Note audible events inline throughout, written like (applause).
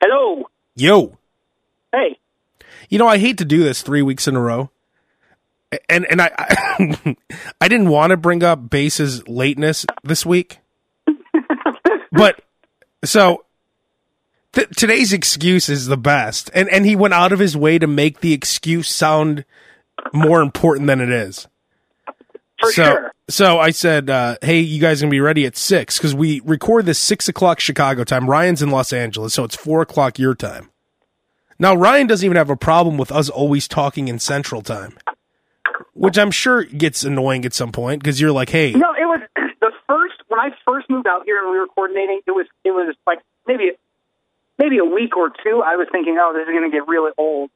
Hello. Yo. Hey. You know, I hate to do this three weeks in a row. And and I I, (laughs) I didn't want to bring up Bass's lateness this week. (laughs) but so th- today's excuse is the best. And and he went out of his way to make the excuse sound more important than it is. For so, sure. So I said, uh, "Hey, you guys gonna be ready at six because we record this six o'clock Chicago time. Ryan's in Los Angeles, so it's four o'clock your time. Now Ryan doesn't even have a problem with us always talking in Central Time, which I'm sure gets annoying at some point because you're like, "Hey, No, it was (clears throat) the first when I first moved out here and we were coordinating. It was it was like maybe maybe a week or two. I was thinking, oh, this is going to get really old.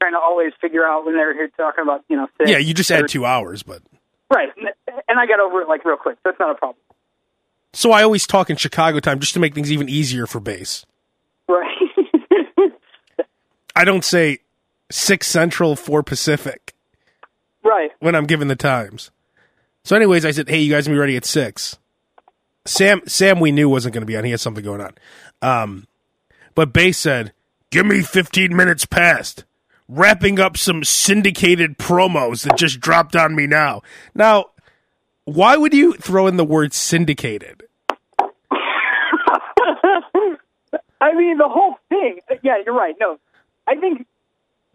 Trying to always figure out when they're here talking about you know. Six yeah, you just add two hours, but Right, and I got over it like real quick. It's not a problem. so I always talk in Chicago time just to make things even easier for Bass. Right. (laughs) I don't say six Central, four Pacific. right. when I'm given the times. So, anyways, I said, "Hey, you guys be ready at 6. Sam, Sam, we knew wasn't going to be on. He had something going on. Um, but Bay said, "Give me 15 minutes past, wrapping up some syndicated promos that just dropped on me now." Now, why would you throw in the word syndicated? (laughs) I mean, the whole thing. Yeah, you're right. No, I think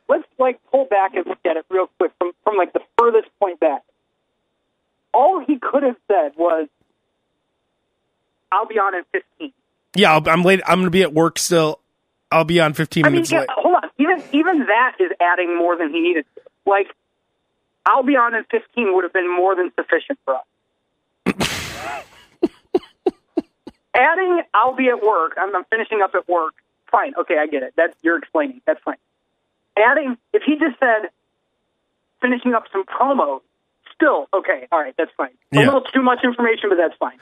let's like pull back and look at it real quick from from like the furthest point back. All he could have said was, "I'll be on in 15." Yeah, I'll, I'm late. I'm going to be at work still. I'll be on 15 I mean, minutes yeah, late. hold on. Even even that is adding more than he needed. Like, "I'll be on in 15" would have been more than sufficient for us. (laughs) Adding "I'll be at work," I'm, I'm finishing up at work. Fine, okay, I get it. That's you're explaining. That's fine. Adding, if he just said finishing up some promos, still okay. All right, that's fine. A little too much information, but that's fine.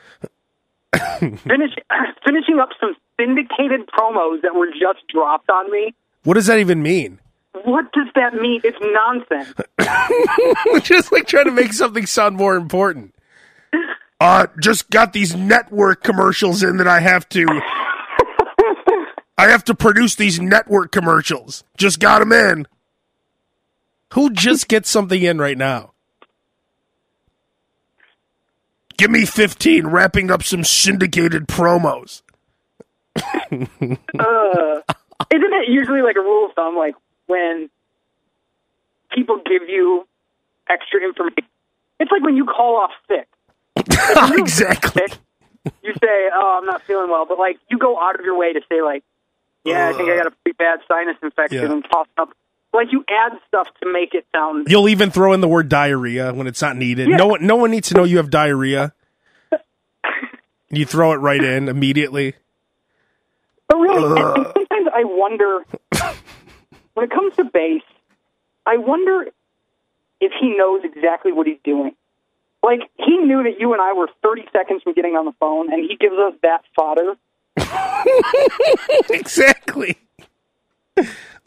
(laughs) Finish, (clears throat) finishing up some syndicated promos that were just dropped on me. What does that even mean? What does that mean? It's nonsense. (coughs) just like trying to make something sound more important. Uh, just got these network commercials in that I have to. I have to produce these network commercials. Just got them in. Who just gets something in right now? Give me 15 wrapping up some syndicated promos. (laughs) uh, (laughs) isn't it usually like a rule of thumb, like when people give you extra information? It's like when you call off sick. (laughs) exactly. You say, "Oh, I'm not feeling well," but like you go out of your way to say, like, "Yeah, I think I got a pretty bad sinus infection." Yeah. I'm tossing up. Like you add stuff to make it sound. You'll even throw in the word diarrhea when it's not needed. Yeah. No one, no one needs to know you have diarrhea. you throw it right in immediately. But really, and, and sometimes I wonder when it comes to bass, I wonder if he knows exactly what he's doing. Like he knew that you and I were 30 seconds from getting on the phone, and he gives us that fodder. (laughs) exactly.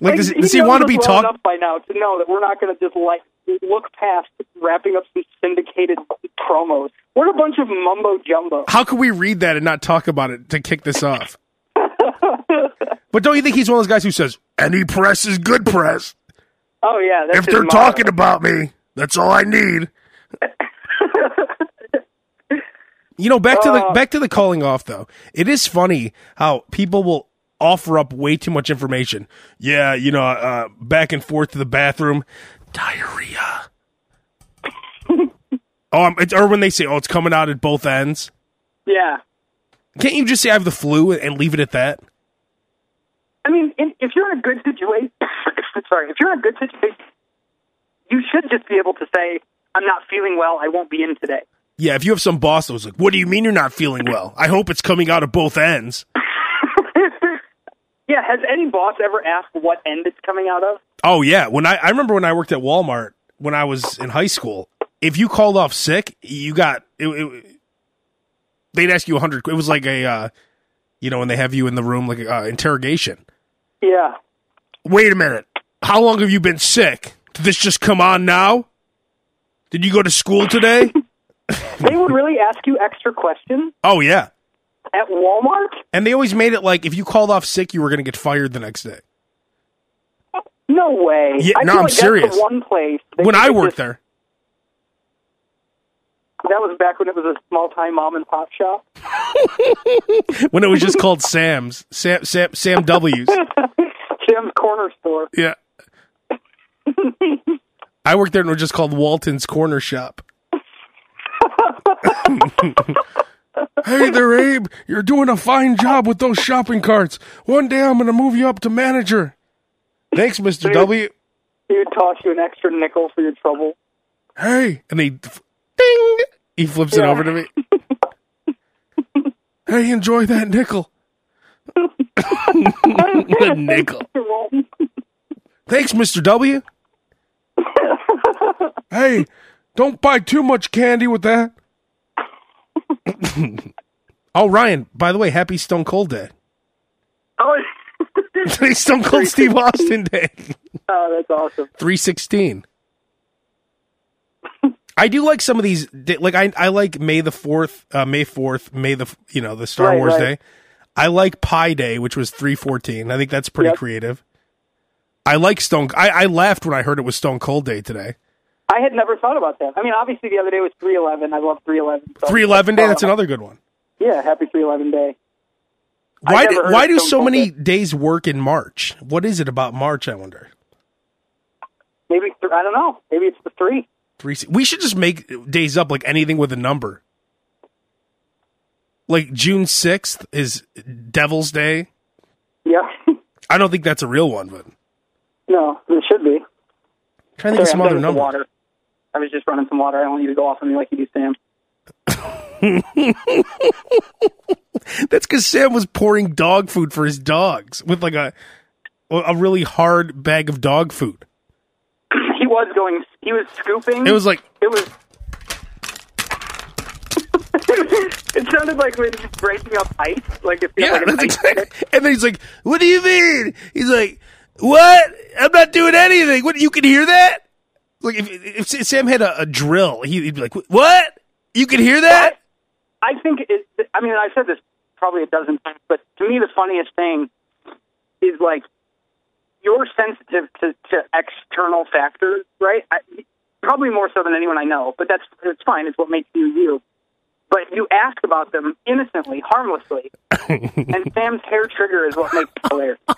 Like, does, he does he want to be well enough by now to know that we're not going to just like look past wrapping up some syndicated promos? We're a bunch of mumbo jumbo. How can we read that and not talk about it to kick this off? (laughs) but don't you think he's one of those guys who says any press is good press? Oh yeah, that's if they're motto. talking about me, that's all I need. (laughs) You know, back to the Uh, back to the calling off though. It is funny how people will offer up way too much information. Yeah, you know, uh, back and forth to the bathroom, diarrhea. (laughs) oh, um, it's, or when they say, "Oh, it's coming out at both ends." Yeah. Can't you just say I have the flu and leave it at that? I mean, in, if you're in a good situation, (coughs) sorry, if you're in a good situation, you should just be able to say, "I'm not feeling well. I won't be in today." Yeah, if you have some boss that was like, "What do you mean you're not feeling well?" I hope it's coming out of both ends. (laughs) Yeah. Has any boss ever asked what end it's coming out of? Oh yeah, when I I remember when I worked at Walmart when I was in high school. If you called off sick, you got it. it they'd ask you a hundred. It was like a, uh, you know, when they have you in the room like uh, interrogation. Yeah. Wait a minute. How long have you been sick? Did this just come on now? Did you go to school today? (laughs) (laughs) They would really ask you extra questions. oh yeah. At Walmart? And they always made it like if you called off sick, you were going to get fired the next day. No way. Yeah, I no, I'm like serious. One place. When I worked just- there, That was back when it was a small time mom and pop shop. (laughs) when it was just called Sam's, Sam, Sam, Sam W's. (laughs) Sam's Corner Store. Yeah. I worked there and it was just called Walton's Corner Shop. (laughs) hey there, Abe. You're doing a fine job with those shopping carts. One day I'm going to move you up to manager. Thanks, Mr. W. He would toss you an extra nickel for your trouble. Hey. And he, ding, he flips it over to me. (laughs) hey, enjoy that nickel. the nickel. Thanks, Mr. W. (laughs) hey, don't buy too much candy with that. (laughs) oh, Ryan, by the way, happy Stone Cold Day. Oh, Today's Stone Cold Steve Austin Day. oh, that's awesome. 316. I do like some of these like I I like May the 4th, uh, May 4th, May the you know, the Star Right, Wars right. Day. I like Pi Day, which was 314. I think that's pretty Yep. creative. I like Stone I I laughed when I heard it was Stone Cold Day today. I had never thought about that. I mean, obviously the other day was 311. I love three eleven. Three eleven Day, that's another good one. Yeah, happy 311 day. Why do, why do so many Day. days work in March? What is it about March, I wonder? Maybe, I don't know. Maybe it's the three. Three We should just make days up like anything with a number. Like June 6th is Devil's Day. Yeah. I don't think that's a real one, but no, it should be. trying to think of some I'm other number. water. I was just running some water. I don't want you to go off on me like you do, Sam. (laughs) That's because Sam was pouring dog food for his dogs with like a a really hard bag of dog food. He was going. He was scooping. It was like It was. (laughs) it sounded like when he's breaking up ice. Like it yeah, like an ice exactly. And then he's like, "What do you mean?" He's like, "What? I'm not doing anything. What? You can hear that?" Like if if Sam had a, a drill, he- he'd be like, "What? You can hear that?" I think it. I mean, I've said this probably a dozen times, but to me, the funniest thing is like you're sensitive to, to external factors, right? I, probably more so than anyone I know, but that's it's fine. It's what makes you you. But you ask about them innocently, harmlessly, (laughs) and Sam's hair trigger is what makes it hilarious. (laughs)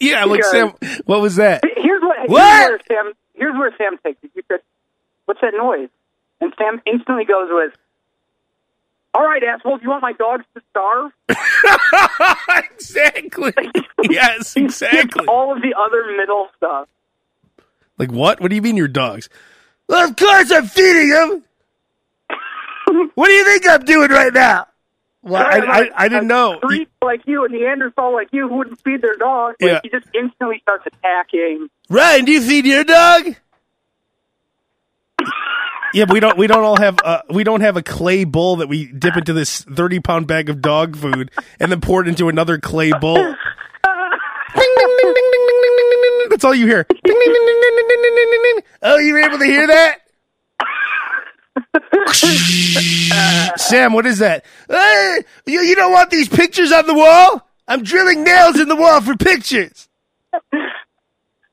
Yeah, like Sam. What was that? Here's what. What? Here's where Sam. Here's where Sam takes it. You said, "What's that noise?" And Sam instantly goes with, "All right, asshole. Do you want my dogs to starve?" (laughs) exactly. (laughs) Yes, exactly. all of the other middle stuff. Like what? What do you mean your dogs? Well, of course I'm feeding them. (laughs) what do you think I'm doing right now? Well, I, I, I didn't know. Creep like you, a Neanderthal like you, who wouldn't feed their dog. Like, Yeah. He just instantly starts attacking. Ryan, do you feed your dog? Yeah, but we don't. We don't all have. Uh, we don't have a clay bowl that we dip into this thirty pound bag of dog food and then pour it into another clay bowl. Ding, ding, ding, ding, ding, ding, ding, ding, ding. That's all you hear. Ding, ding, ding, ding, ding, ding, ding, ding, ding. Oh, you were able to hear that? Sam, what is that? You, you don't want these pictures on the wall? I'm drilling nails in the wall for pictures.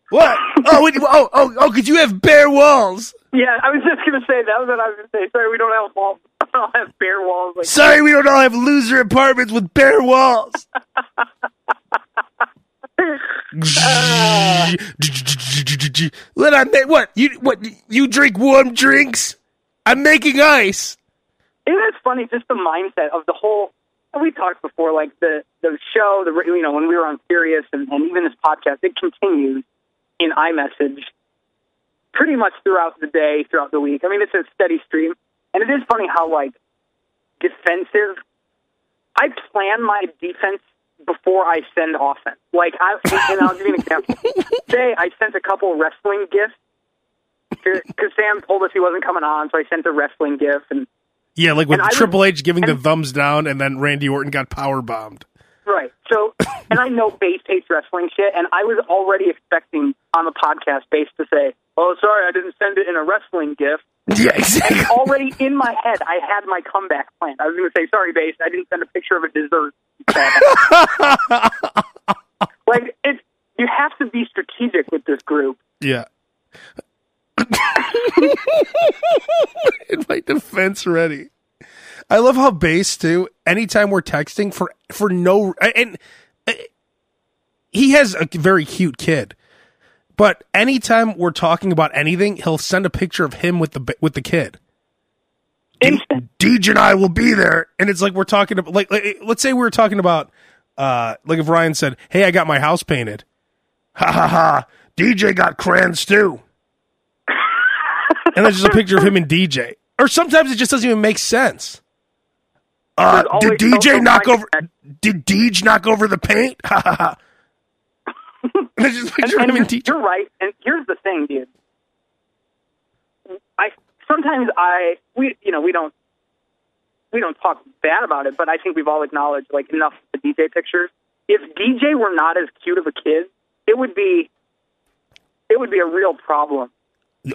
What? Oh, oh, oh, oh, because you have bare walls. Yeah, I was just gonna say that was what I was gonna say. Sorry, we don't have walls. (laughs) Don't have bare walls. Like Sorry, we don't all have loser apartments with bare walls. (laughs) what I ma- what you what you drink warm drinks? I'm making ice. Isn't it funny just the mindset of the whole? We talked before, like the the show, the you know when we were on Sirius, and, and even this podcast, it continues in iMessage pretty much throughout the day, throughout the week. I mean, it's a steady stream, and it is funny how like defensive. I plan my defense before I send offense. Like I, and I'll give you an example. (laughs) Today, I sent a couple wrestling gifts because Sam told us he wasn't coming on, so I sent a wrestling gift and. Yeah, like with And I would- Triple H giving the thumbs down, and then Randy Orton got power bombed. Right. So, (coughs) and I know Bass hates wrestling shit, and I was already expecting on the podcast Bass to say, "Oh, sorry, I didn't send it in a wrestling gift." (laughs) Yeah, exactly. Already in my head, I had my comeback plan. I was going to say, "Sorry, Bass, I didn't send a picture of a dessert." (laughs) like it's you have to be strategic with this group. Yeah. (laughs) in my defense ready. I love how Bass too. Anytime we're texting for for no and he has a very cute kid, but anytime we're talking about anything, he'll send a picture of him with the with the kid. Instant. Deej and I will be there, and it's like we're talking about like, like let's say we were talking about uh like if Ryan said, "Hey, I got my house painted," ha ha ha. DJ got crayons too, and there's just a picture of him and DJ. Or sometimes it just doesn't even make sense. Uh, did DJ knock over? Did Deej knock over the paint? (laughs) And just And, and him and DJ. you're right. And here's the thing, dude. I sometimes I we you know we don't we don't talk bad about it, but I think we've all acknowledged like enough of the DJ pictures. If DJ were not as cute of a kid, it would be it would be a real problem.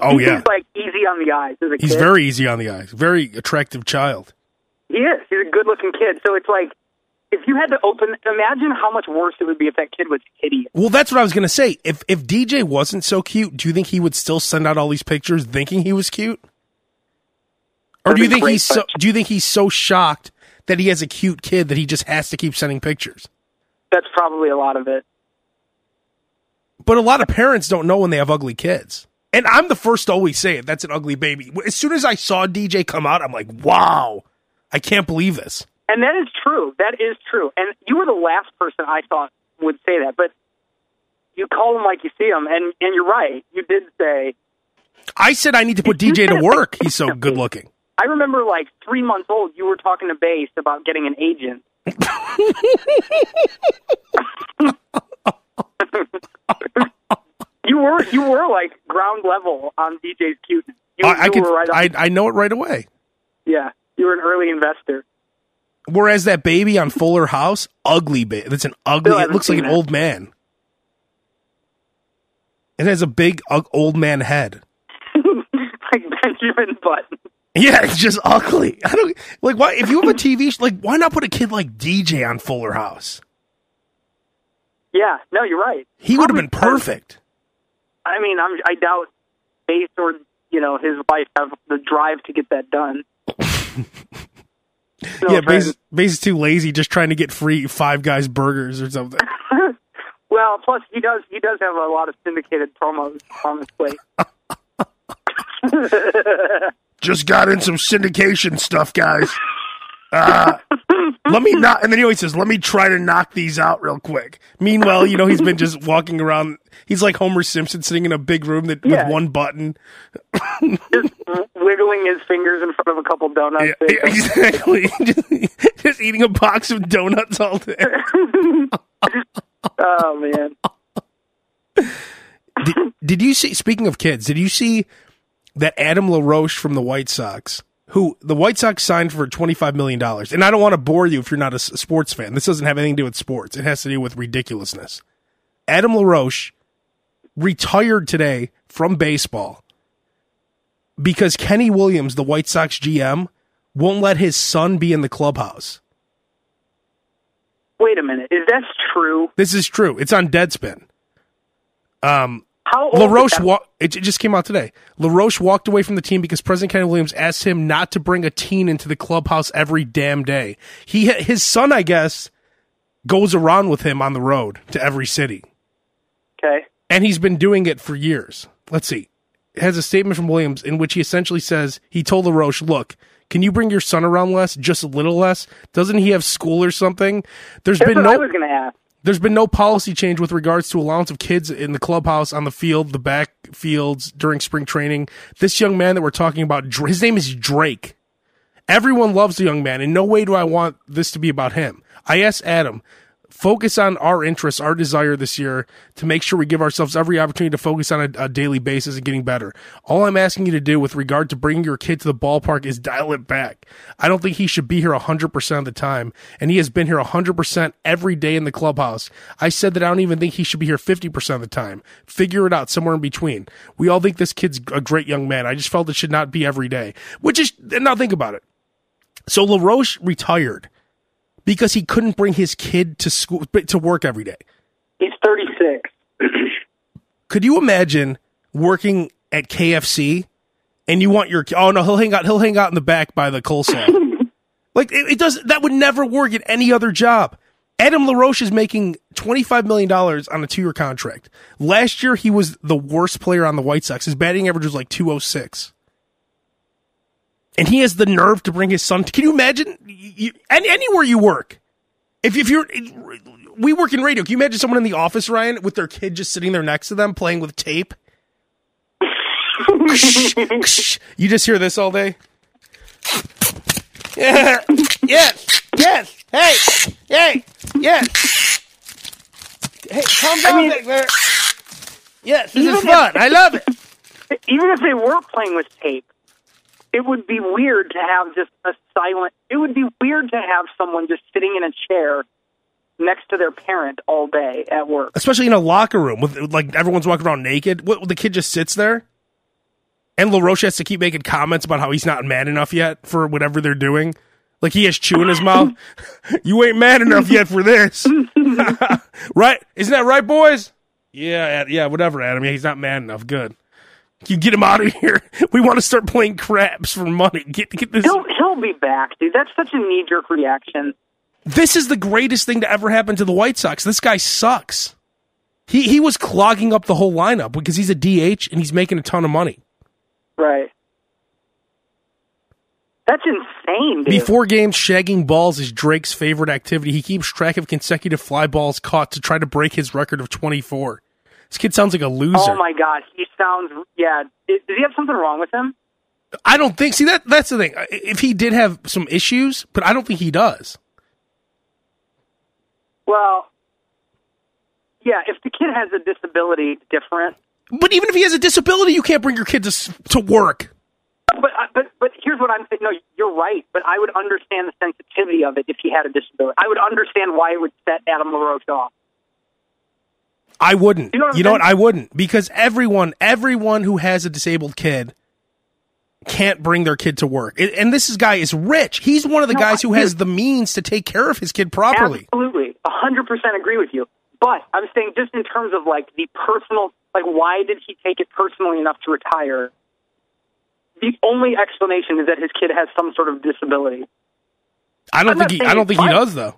Oh He's yeah, like easy on the eyes he's kid. very easy on the eyes. Very attractive child. He is. He's a good looking kid. So it's like if you had to open imagine how much worse it would be if that kid was hideous. Well, that's what I was gonna say. If if DJ wasn't so cute, do you think he would still send out all these pictures thinking he was cute? Or do you think he's so? Do you think he's so shocked that he has a cute kid that he just has to keep sending pictures? That's probably a lot of it. But a lot of parents don't know when they have ugly kids. And I'm the first to always say it. That's an ugly baby. As soon as I saw DJ come out, I'm like, wow, I can't believe this. And that is true. That is true. And you were the last person I thought would say that, but you call him like you see him, and and you're right. You did say. I said I need to put DJ to work. He's so good looking. I remember like three months old. You were talking to Bass about getting an agent. (laughs) (laughs) (laughs) you were you were like ground level on DJ's cuteness. You, I, I could, right. I, I know it right away. yeah, you were an early investor. Whereas that baby on Fuller House, ugly baby. That's an ugly. Still It looks like an it. old man. It has a big ug- old man head. (laughs) like Benjamin Button. Yeah, it's just ugly. I don't like why. If you have a TV, sh- like why not put a kid like DJ on Fuller House? Yeah, no, you're right. He would have been perfect. I mean, I'm, I doubt Bass or you know his wife have the drive to get that done. No (laughs) yeah, offense. Bass, Bass is too lazy, just trying to get free Five Guys burgers or something. (laughs) (laughs) Well, plus he does he does have a lot of syndicated promos on his plate. just got in some syndication stuff, guys. Uh, let me not, and then he always says, "Let me try to knock these out real quick." Meanwhile, you know he's been just walking around. He's like Homer Simpson, sitting in a big room that Yeah. with one button. Just wiggling his fingers in front of a couple donuts. Yeah, yeah, exactly. (laughs) just, just eating a box of donuts all day. (laughs) oh man, Did, did you see? Speaking of kids, did you see that Adam LaRoche from the White Sox, who the White Sox signed for twenty five million dollars? And I don't want to bore you if you're not a sports fan. This doesn't have anything to do with sports. It has to do with ridiculousness. Adam LaRoche retired today from baseball because Kenny Williams, the White Sox GM, won't let his son be in the clubhouse. wait a minute, is that true? This is true. It's on Deadspin. Um, How LaRoche, wa- it, just came out today. LaRoche walked away from the team because President Kenny Williams asked him not to bring a teen into the clubhouse every damn day. He, his son, I guess, goes around with him on the road to every city, Okay, and he's been doing it for years. Let's see. It has a statement from Williams in which he essentially says he told LaRoche, "Look, can you bring your son around less, just a little less? Doesn't he have school or something? There's that's been what I no was going to ask. There's been no policy change with regards to allowance of kids in the clubhouse, on the field, the back fields during spring training. This young man that we're talking about, his name is Drake. Everyone loves the young man. In no way do I want this to be about him. I asked Adam, focus on our interests, our desire this year to make sure we give ourselves every opportunity to focus on a, a, daily basis and getting better. All I'm asking you to do with regard to bringing your kid to the ballpark is dial it back. I don't think he should be here 100% of the time, and he has been here 100% every day in the clubhouse. I said that I don't even think he should be here 50% of the time. Figure it out somewhere in between. We all think this kid's a great young man. I just felt it should not be every day, which is, now think about it. So LaRoche retired because he couldn't bring his kid to school to work every day. He's 36. (clears throat) Could you imagine working at KFC and you want your oh no he'll hang out he'll hang out in the back by the coleslaw. (laughs) like it, it does that would never work at any other job. Adam LaRoche is making $25 million on a two year contract. Last year, he was the worst player on the White Sox. His batting average was like 206 and he has the nerve to bring his son. To, can you imagine? You, any, anywhere you work, if if you're, we work in radio. Can you imagine someone in the office, Ryan, with their kid just sitting there next to them playing with tape? (laughs) you just hear this all day. Yeah, yes, yes, hey, hey, yes. Hey, calm down, I mean, there. Yes, this is fun. If, I love it. Even if they were playing with tape, it would be weird to have just a silent. It would be weird to have someone just sitting in a chair next to their parent all day at work, especially in a locker room with like everyone's walking around naked. What, the kid just sits there, and LaRoche has to keep making comments about how he's not mad enough yet for whatever they're doing. Like he has chew in his mouth. (laughs) you ain't mad enough yet for this, (laughs) right? Isn't that right, boys? Yeah, yeah, whatever, Adam. Yeah, he's not mad enough. Good. You get him out of here. (laughs) We want to start playing craps for money. Get get this. He'll he'll be back, dude. That's such a knee jerk reaction. This is the greatest thing to ever happen to the White Sox. This guy sucks. He he was clogging up the whole lineup because he's a DH and he's making a ton of money. Right. That's insane. Dude. Before games, shagging balls is Drake's favorite activity. He keeps track of consecutive fly balls caught to try to break his record of 24. This kid sounds like a loser. Oh my god, he sounds. Yeah, does he have something wrong with him? I don't think. See that that's the thing. If he did have some issues, but I don't think he does. Well, yeah. If the kid has a disability, different. But even if he has a disability, you can't bring your kid to to work. But uh, but but here's what I'm saying. No, you're right. But I would understand the sensitivity of it if he had a disability. I would understand why it would set Adam LaRoche off. I wouldn't. You know, what, you know what? I wouldn't because everyone, everyone who has a disabled kid can't bring their kid to work. And this guy is rich. He's one of the no, guys who has the means to take care of his kid properly. Absolutely, hundred percent agree with you. But I'm saying just in terms of like the personal, like why did he take it personally enough to retire? The only explanation is that his kid has some sort of disability. I don't I'm think he. I don't think he does though.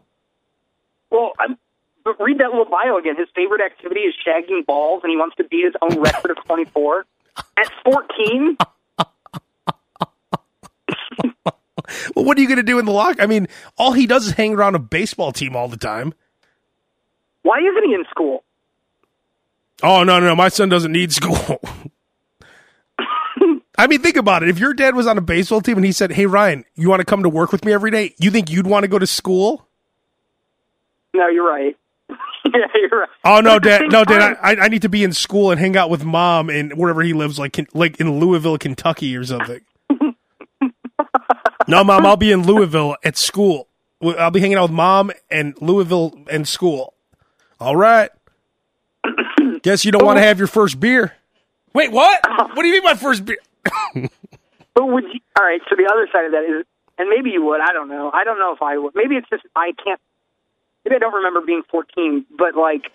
Well, I'm, but read that little bio again. His favorite activity is shagging balls, and he wants to beat his own record of 24 at 14. well, what are you going to do in the lock? I mean, all he does is hang around a baseball team all the time. Why isn't he in school? Oh no, no, my son doesn't need school. (laughs) I mean, think about it. If your dad was on a baseball team and he said, "Hey, Ryan, you want to come to work with me every day?" You think you'd want to go to school? No, you're right. (laughs) yeah, you're right. Oh no, Dad! No, Dad! I, I need to be in school and hang out with Mom and wherever he lives, like like in Louisville, Kentucky, or something. (laughs) no, Mom, I'll be in Louisville at school. I'll be hanging out with Mom and Louisville and school. All right. Guess you don't want to have your first beer. Wait, what? Uh-huh. What do you mean my first beer? (laughs) but would you? All right. So the other side of that is, and maybe you would. I don't know. I don't know if I would. Maybe it's just I can't maybe I don't remember being 14, but like,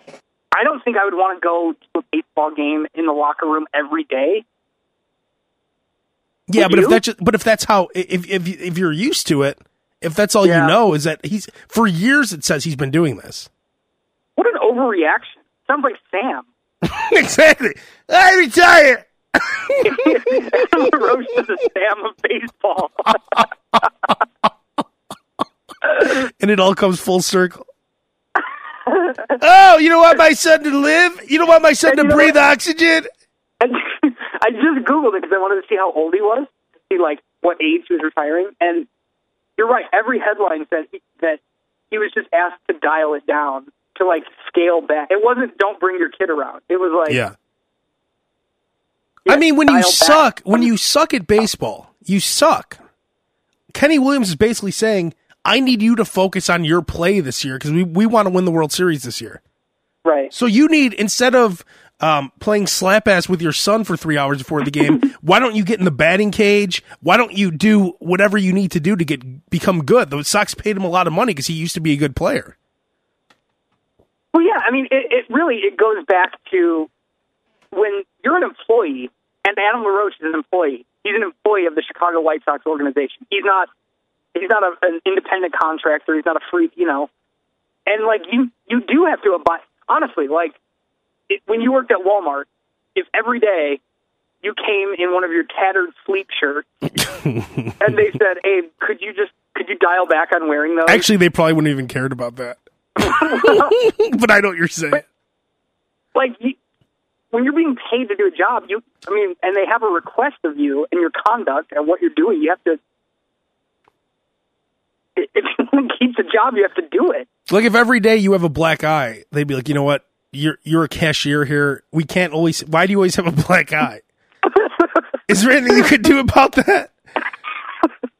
I don't think I would want to go to a baseball game in the locker room every day. Yeah, would but you? if that's just, but if that's how if if if you're used to it, if that's all yeah. you know is that he's for years it says he's been doing this. What an overreaction! Sounds like Sam. (laughs) (laughs) exactly. I retire. (laughs) Roast is the Sam of baseball. and it all comes full circle (laughs) oh, you don't want my son to live? You don't want my son and to breathe what? oxygen? (laughs) I just googled it because I wanted to see how old he was, see like what age he was retiring. And you're right. Every headline says he, that he was just asked to dial it down to like scale back. It wasn't don't bring your kid around. It was like Yeah. yeah, I mean, when you dial back. suck, when you suck at baseball, you suck. Kenny Williams is basically saying, I need you to focus on your play this year because we, we want to win the World Series this year. right. So you need, instead of um, playing slap ass with your son for three hours before the game, (laughs) why don't you get in the batting cage? Why don't you do whatever you need to do to get become good? The Sox paid him a lot of money because he used to be a good player. Well, yeah. I mean, it, it really it goes back to when you're an employee, and Adam LaRoche is an employee. He's an employee of the Chicago White Sox organization. He's not. He's not a, an independent contractor. He's not a free. You know, and like you, you do have to abide. Honestly, like it, when you worked at Walmart, if every day you came in one of your tattered sleep shirts, (laughs) and they said, "Hey, could you just could you dial back on wearing those?" Actually, they probably wouldn't even cared about that. (laughs) but I know what you're saying. like you, when you're being paid to do a job, you I mean, and they have a request of you and your conduct and what you're doing, you have to. If (laughs) you want to keep the job, you have to do it. Like if every day you have a black eye, they'd be like, you know what? You're you're a cashier here. We can't always. (laughs) Why do you always have a black eye? Is there anything you could do about that?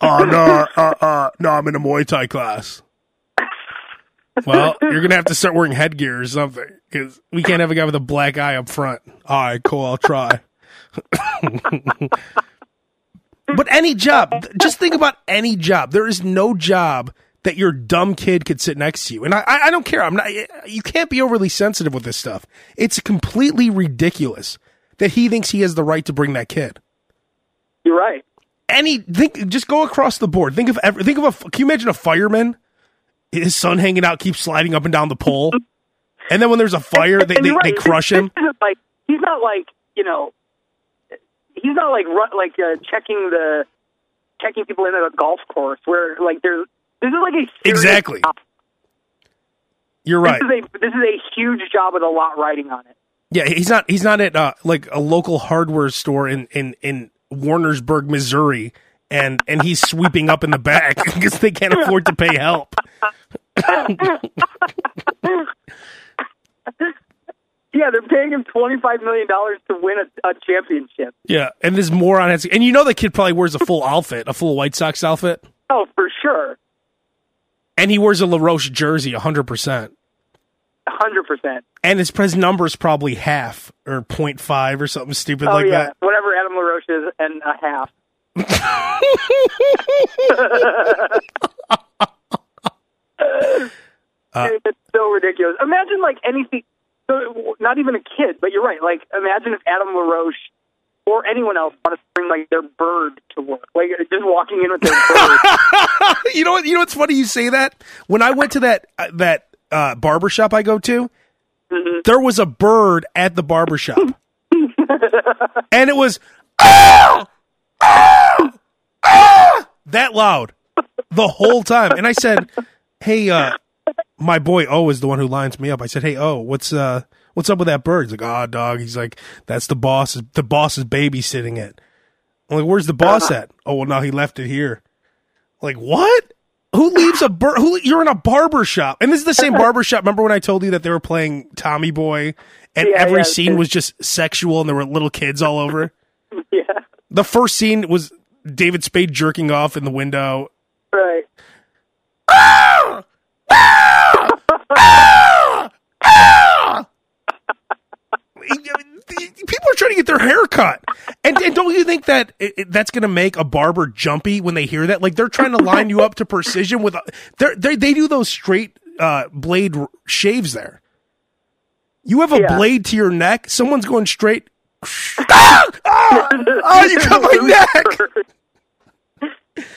Oh (laughs) no, uh, uh, no, I'm in a Muay Thai class. Well, you're gonna have to start wearing headgear or something because we can't have a guy with a black eye up front. All right, cool. I'll try. But any job, just think about any job. There is no job that your dumb kid could sit next to you, and I, I don't care. I'm not. Eh, you can't be overly sensitive with this stuff. It's completely ridiculous that he thinks he has the right to bring that kid You're right. any think just go across the board. Think of every, think of a can you imagine a fireman? His son hanging out keeps sliding up and down the pole. And then when there's a fire, they, they, you're they crush him. (laughs) like he's not like you know, he's not like like uh, checking the checking people into a golf course where like there's this is like a Exactly. job. You're right. This is a this is a huge job with a lot riding on it. Yeah, he's not he's not at uh, like a local hardware store in in in Warrensburg, Missouri, and and he's sweeping up in the back (laughs) because they can't afford to pay help. (laughs) (laughs) Yeah, they're paying him twenty five million dollars to win a, a championship. Yeah, and this moron has and you know the kid probably wears a full (laughs) outfit, a full White Sox outfit, Oh, for sure, and he wears a LaRoche jersey, hundred percent. hundred percent. and his his is probably half or 0.5 or something stupid Oh like yeah, that. whatever Adam LaRoche is and a half. (laughs) (laughs) Uh, it's so ridiculous. Imagine like anything. So not even a kid, but you're right. Like imagine if Adam LaRoche or anyone else wanted to bring like their bird to work, like just walking in with their (laughs) bird. you know what? You know what's funny? You say that when I went to that uh, that uh, barber shop I go to, Mm-hmm. there was a bird at the barber shop, (laughs) and it was "Ah! Ah! Ah!" that loud the whole time. And I said, "Hey, uh, my boy O is the one who lines me up." I said, "Hey O, what's uh, what's up with that bird?" He's like, "Ah, dog." He's like, "That's the boss. The boss is babysitting it." I'm like, "Where's the boss at?" Oh, well, no, he left it here. Like what? Who leaves a bird? Who you're in a barber shop, and this is the same barber shop. Remember when I told you that they were playing Tommy Boy, and Yeah, every yeah, scene was just sexual, and there were little kids all over. (laughs) yeah, The first scene was David Spade jerking off in the window. right. (laughs) People are trying to get their hair cut, and, and don't you think that it, it- that's going to make a barber jumpy when they hear that? Like they're trying to line you up to precision with, a, they're, they they do those straight uh, blade r- shaves there. You have a Yeah. blade to your neck. Someone's going straight. (laughs) ah! Ah! Oh, you cut my neck.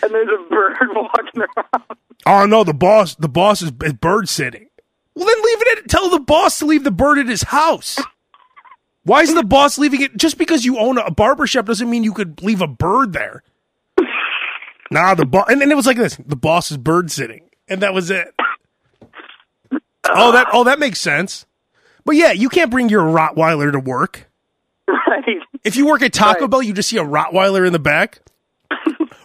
And there's a bird (laughs) walking around. Oh no, the boss, the boss is bird sitting. Well, then leave it at. Tell the boss to leave the bird at his house. Why is the boss leaving it? Just because you own a barber shop doesn't mean you could leave a bird there. Nah, the boss, and then it was like this: the boss is bird sitting, and that was it. Oh, that oh that makes sense. But yeah, you can't bring your Rottweiler to work. (laughs) Right. If you work at Taco Right. Bell, you just see a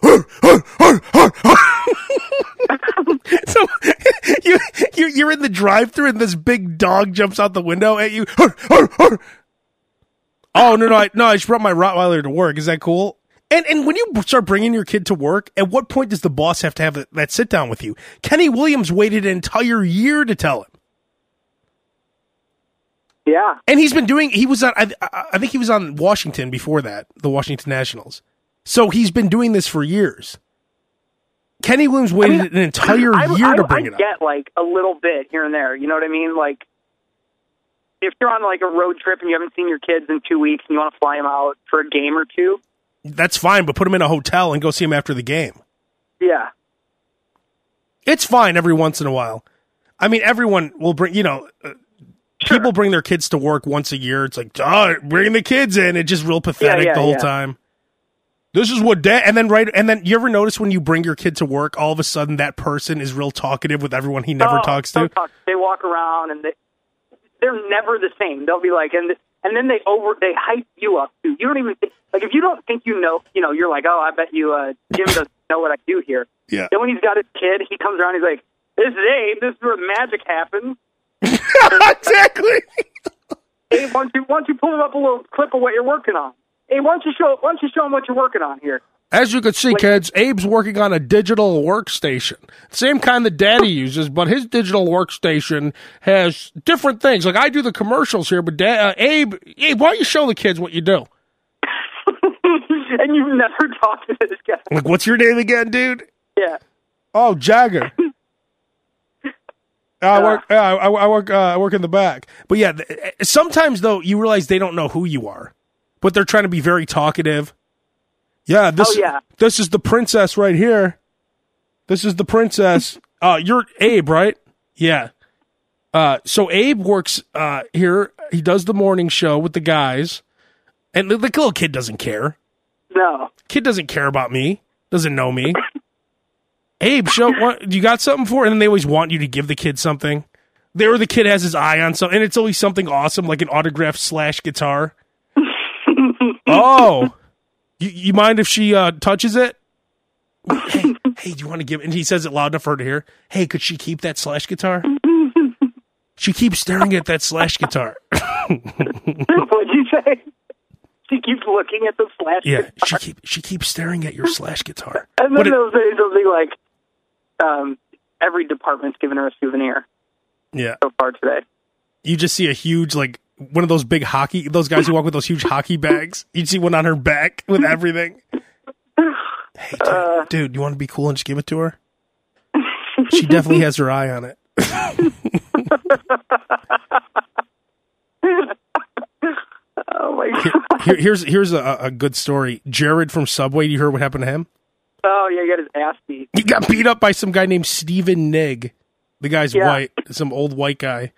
(laughs) so (laughs) you, you you're in the drive-through and this big dog jumps out the window at you. (laughs) Oh no no I, no! I just brought my Rottweiler to work. Is that cool? And and when you start bringing your kid to work, at what point does the boss have to have that, that sit down with you? Kenny Williams waited an entire year to tell him. Yeah, and he's been doing. He was on. I, I think he was on Washington before that, the Washington Nationals. So he's been doing this for years. Kenny Williams waited I mean, an entire I, year I, to bring it up. get like a little bit here and there. You know what I mean? Like if you're on like a road trip and you haven't seen your kids in two weeks and you want to fly them out for a game or two, that's fine. But put them in a hotel and go see them after the game. Yeah, it's fine every once in a while. I mean, everyone will bring. You know, uh, sure. people bring their kids to work once a year. It's like, oh, bring the kids in. It's just real pathetic yeah, yeah, the whole yeah. time. This is what dad, and then right, and then you ever notice when you bring your kid to work, all of a sudden that person is real talkative with everyone he never oh, talks to. Talk. They walk around and they they're never the same. They'll be like, and and then they over they hype you up too. You don't even think like if you don't think you know, you know, you're like, oh, I bet you uh, Jim doesn't (laughs) know what I do here. Yeah. Then when he's got his kid, he comes around, he's like, this is Abe. This is where magic happens. (laughs) exactly. (laughs) Abe, why don't you why don't you pull up a little clip of what you're working on? Hey, why don't you show why don't you show them what you're working on here? As you can see, kids, Abe's working on a digital workstation. Same kind that Daddy (laughs) uses, but his digital workstation has different things. Like I do the commercials here, but uh, Abe, Abe, why don't you show the kids what you do? (laughs) and you've never (laughs) talked to this guy. Like, what's your name again, dude? Yeah. Oh, Jagger. I work. Uh, I, I work. Uh, I work in the back. But yeah, sometimes though, you realize they don't know who you are but they're trying to be very talkative. Yeah, this oh, yeah. this is the princess right here. This is the princess. (laughs) uh you're Abe, right? Yeah. Uh so Abe works uh here. He does the morning show with the guys. And the, the little kid doesn't care. No. Kid doesn't care about me. Doesn't know me. (laughs) Abe, show what you got something for? And then they always want you to give the kid something. There, the kid has his eye on something, and it's always something awesome, like an autograph slash guitar oh, you, you mind if she uh, touches it? hey, (laughs) hey, do you want to give? And he says it loud enough for her to hear. Hey, could she keep that slash guitar? (laughs) she keeps staring at that slash guitar. (laughs) What'd you say? She keeps looking at the slash. Yeah, guitar. she keep she keeps staring at your slash guitar. And then they'll say something like, um, "Every department's given her a souvenir." Yeah. So far today. You just see a huge like one of those big hockey, those guys who walk with those huge hockey bags. You'd see one on her back with everything. Hey, dude, uh, dude, you want to be cool and just give it to her? She definitely has her eye on it. (laughs) oh my god! Here, here, here's here's a, a, good story. Jared from Subway. You heard what happened to him? Oh yeah, he got his ass beat. He got beat up by some guy named Steven Nigg. The guy's yeah. white, some old white guy.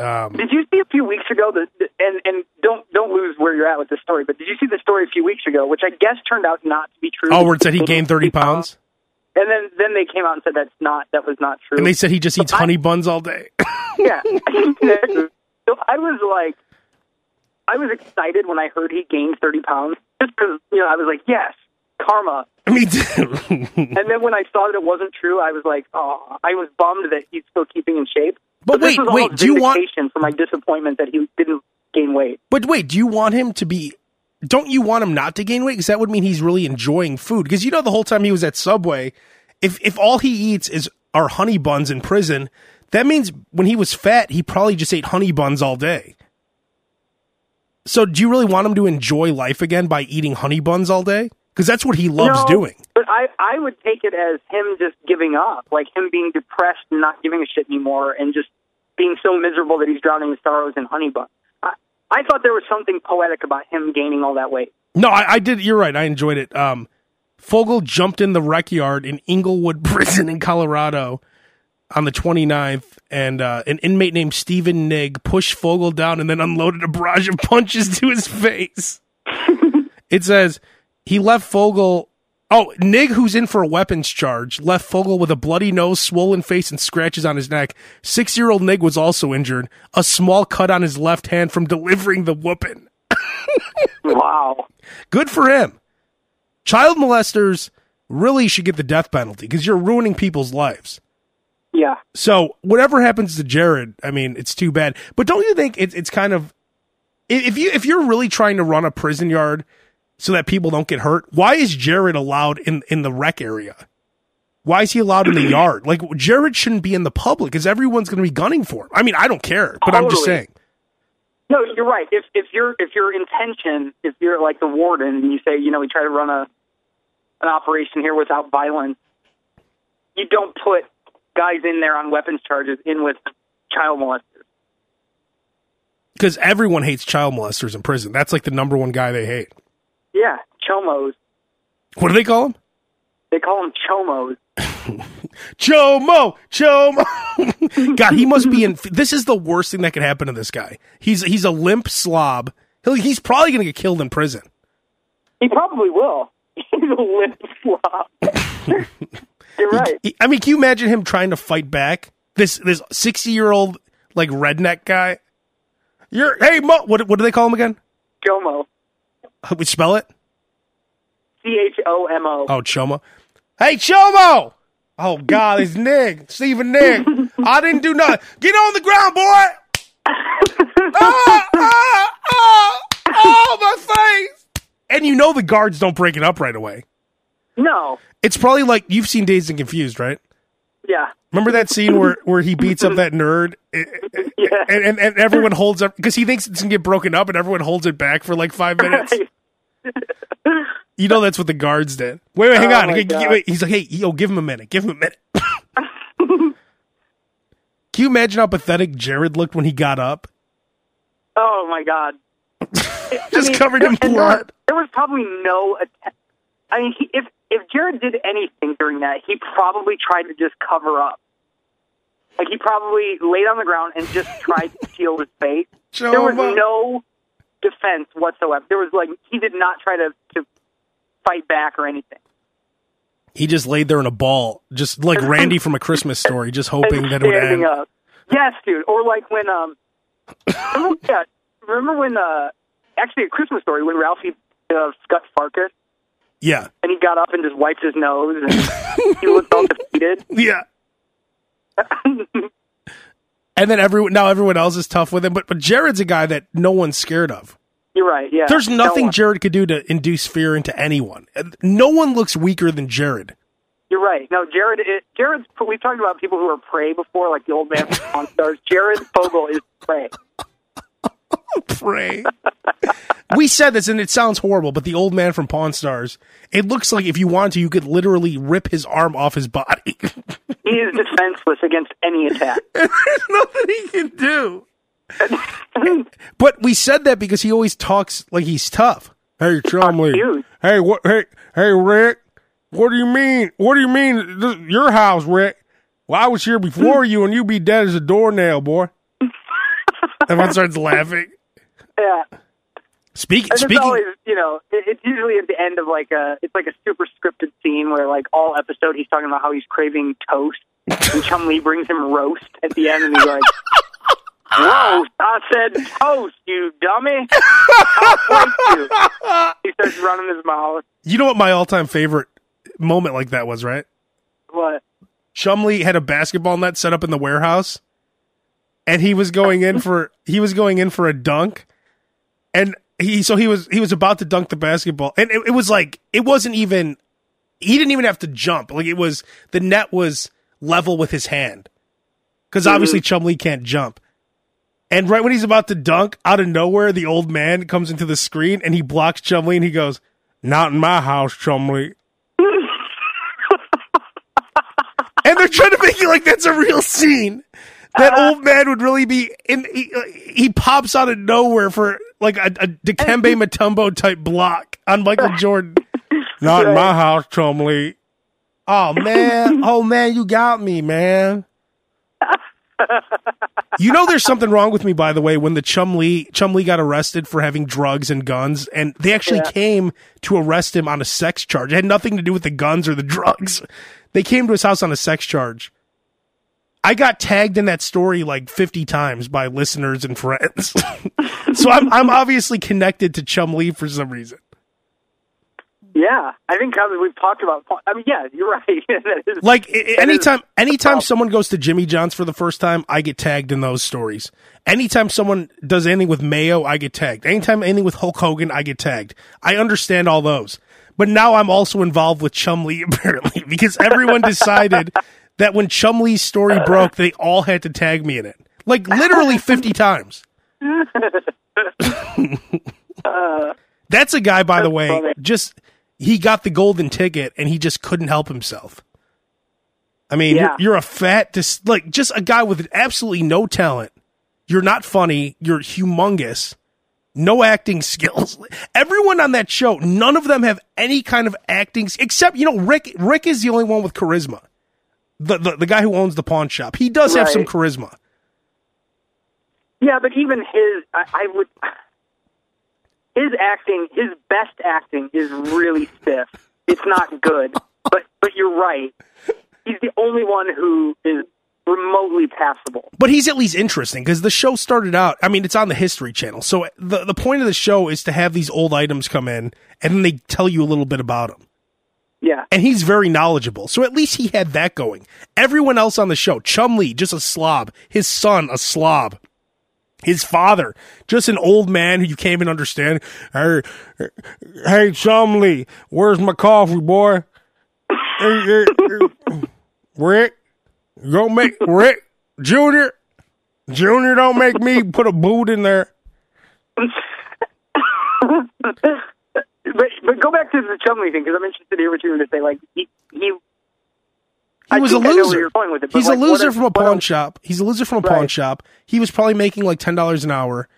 Um, did you see a few weeks ago that, and and don't don't lose where you're at with this story, but did you see the story a few weeks ago, which I guess turned out not to be true? Oh, where it said he gained thirty pounds. And then then they came out and said that's not that was not true. And they said he just eats honey buns all day. (laughs) yeah. (laughs) so I was like, I was excited when I heard he gained thirty pounds, just because you know I was like, yes, karma. Me too. (laughs) and then when I saw that it wasn't true, I was like, oh, I was bummed that he's still keeping in shape. But, wait, wait, do you want for my disappointment that he didn't gain weight? But wait, do you want him to be? Don't you want him not to gain weight? Because that would mean he's really enjoying food. Because you know, the whole time he was at Subway, if if all he eats is are honey buns in prison, that means when he was fat, he probably just ate honey buns all day. So, do you really want him to enjoy life again by eating honey buns all day? Because that's what he loves no, doing. But I, I would take it as him just giving up, like him being depressed and not giving a shit anymore, and just being so miserable that he's drowning his sorrows in honey bun. I, I thought there was something poetic about him gaining all that weight. No, I, I did. You're right. I enjoyed it. Um, Fogle jumped in the rec yard in Englewood (laughs) Prison in Colorado on the 29th, and uh, an inmate named Steven Nigg pushed Fogle down and then unloaded a barrage of (laughs) punches to his face. it says he left Fogle. Oh, Nigg, who's in for a weapons charge, left Fogle with a bloody nose, swollen face, and scratches on his neck. Six year old Nigg was also injured. A small cut on his left hand from delivering the whooping. (laughs) wow. Good for him. Child molesters really should get the death penalty because you're ruining people's lives. Yeah. So whatever happens to Jared, I mean, it's too bad. But don't you think it's it's kind of if you if you're really trying to run a prison yard so that people don't get hurt, why is Jared allowed in in the rec area? Why is he allowed in the (clears throat) yard? Like Jared shouldn't be in the public because everyone's going to be gunning for him. I mean, I don't care, but I'm just saying. No, you're right. If if your if your intention, if you're like the warden, and you say, you know, we try to run a an operation here without violence, you don't put guys in there on weapons charges in with child molesters. Because everyone hates child molesters in prison. That's like the number one guy they hate. Yeah, chomos. What do they call him? They call them chomos. (laughs) Chomo, Chomo. (laughs) God, he must be in. (laughs) This is the worst thing that could happen to this guy. He's he's a limp slob. He'll, he's probably going to get killed in prison. He probably will. He's a limp slob. you're right. He- I mean, can you imagine him trying to fight back? This this sixty year old like redneck guy. You're hey Mo. What what do they call him again? Chomo. (laughs) We spell it. C H O M O. Oh, Chomo. Hey, Chomo! Oh, God, it's (laughs) Nigg. Steven Nigg. I didn't do nothing. Get on the ground, boy! (laughs) ah, ah, ah, oh, my face! And you know the guards don't break it up right away. No. It's probably like you've seen Dazed and Confused, right? Yeah. Remember that scene where, where he beats up that nerd (laughs) and, Yeah. and, and everyone holds up because he thinks it's gonna get broken up and everyone holds it back for like five (laughs) minutes. You know that's what the guards did. Wait, wait, hang Oh on. my G- g- God. wait. He's like, hey, yo, give him a minute. Give him a minute. (laughs) Can you imagine how pathetic Jared looked when he got up? Oh my god. Just covered in and there- blood. There was probably no attempt. I mean, he, if if Jared did anything during that, he probably tried to just cover up. Like he probably laid on the ground and just (laughs) tried to shield his face. Show There was up. no defense whatsoever. There was like he did not try to to fight back or anything. He just laid there in a ball, just like (laughs) Randy from A Christmas Story, just hoping that it would end. up. Yes, dude. Or like when um, remember, (coughs) yeah, remember when uh, actually a Christmas story when Ralphie uh, Scott Farkas Yeah, and he got up and just wiped his nose and he looked all defeated. (laughs) yeah. And then everyone now everyone else is tough with him, but but Jared's a guy that no one's scared of. You're right. Yeah. There's nothing one. Jared could do to induce fear into anyone. No one looks weaker than Jared. You're right. No, Jared. It, Jared's. We've talked about people who are prey before, like the old man from Stars. Jared Fogle is prey. Pray. (laughs) we said this, and it sounds horrible, but the old man from Pawn Stars, it looks like if you want to, you could literally rip his arm off his body. (laughs) He is defenseless against any attack. (laughs) There's nothing he can do. But we said that because he always talks like he's tough. Hey, Chumlee. Hey, what? Hey, hey, Rick. What do you mean? What do you mean? This, your house, Rick? Well, I was here before you, and you'd be dead as a doornail, boy. Everyone starts laughing. Yeah. Speak, And speaking. always, you know, it, it's usually at the end of like a, it's like a super scripted scene where like all episode he's talking about how he's craving toast, and Chumlee brings him roast at the end, and he's like, (laughs) "Roast? I said toast, you dummy! You." He starts running his mouth. You know what my all-time favorite moment like that was, right? What? Chumlee had a basketball net set up in the warehouse, and he was going in for he was going in for a dunk, and he so he was he was about to dunk the basketball, and it, it was like it wasn't even he didn't even have to jump, like it was the net was level with his hand, because mm-hmm. obviously Chumlee can't jump. And right when he's about to dunk, out of nowhere, the old man comes into the screen and he blocks Chumlee, and he goes, "Not in my house, Chumlee." (laughs) and they're trying to make it like that's a real scene. That uh, old man would really be in. He, uh, he pops out of nowhere for like a, a Dikembe Mutombo type block on Michael (laughs) Jordan. Not in my house, Chumlee. Oh man, oh man, you got me, man. (laughs) You know, there's something wrong with me, by the way. When the Chumlee Chumlee got arrested for having drugs and guns, and they actually Yeah. came to arrest him on a sex charge. It had nothing to do with the guns or the drugs. They came to his house on a sex charge. I got tagged in that story like 50 times by listeners and friends. (laughs) so I'm I'm obviously connected to Chumlee for some reason. Yeah, I think we've talked about. I mean, yeah, you're right. (laughs) Is- Like i- i- that is- anytime, anytime someone goes to Jimmy John's for the first time, I get tagged in those stories. Anytime someone does anything with Mayo, I get tagged. Anytime anything with Hulk Hogan, I get tagged. I understand all those, but now I'm also involved with Chumlee (laughs) apparently because everyone decided that when Chumlee's story uh. broke, they all had to tag me in it, like literally (laughs) fifty times. Uh. That's a guy, by the way, just he got the golden ticket and he just couldn't help himself. I mean, Yeah. you're, you're a fat, dis- like just a guy with absolutely no talent. You're not funny. You're humongous. No acting (laughs) skills. Everyone on that show, none of them have any kind of acting, except you know Rick. Rick is the only one with charisma. The the, the guy who owns the pawn shop. He does have some charisma. yeah, but even his, I, I would. His acting, his best acting, is really stiff. It's not good, but but you're right. He's the only one who is remotely passable. but he's at least interesting because the show started out. I mean, it's on the History Channel, so the the point of the show is to have these old items come in, and then they tell you a little bit about them. Yeah, And he's very knowledgeable, so at least he had that going. Everyone else on the show, Chumlee, just a slob. His son, a slob. His father, just an old man who you can't even understand. Hey, hey, Chumlee, where's my coffee, boy? Hey, hey, Rick, don't make Rick Junior. Junior, don't make me put a boot in there. (laughs) but but go back to the Chumlee thing because I'm interested to hear what you were going to say. Like he he. He I was a think I know where loser. it, He's like, a loser if- from a pawn if- shop. He's a loser from a pawn shop. He was probably making like ten dollars an hour.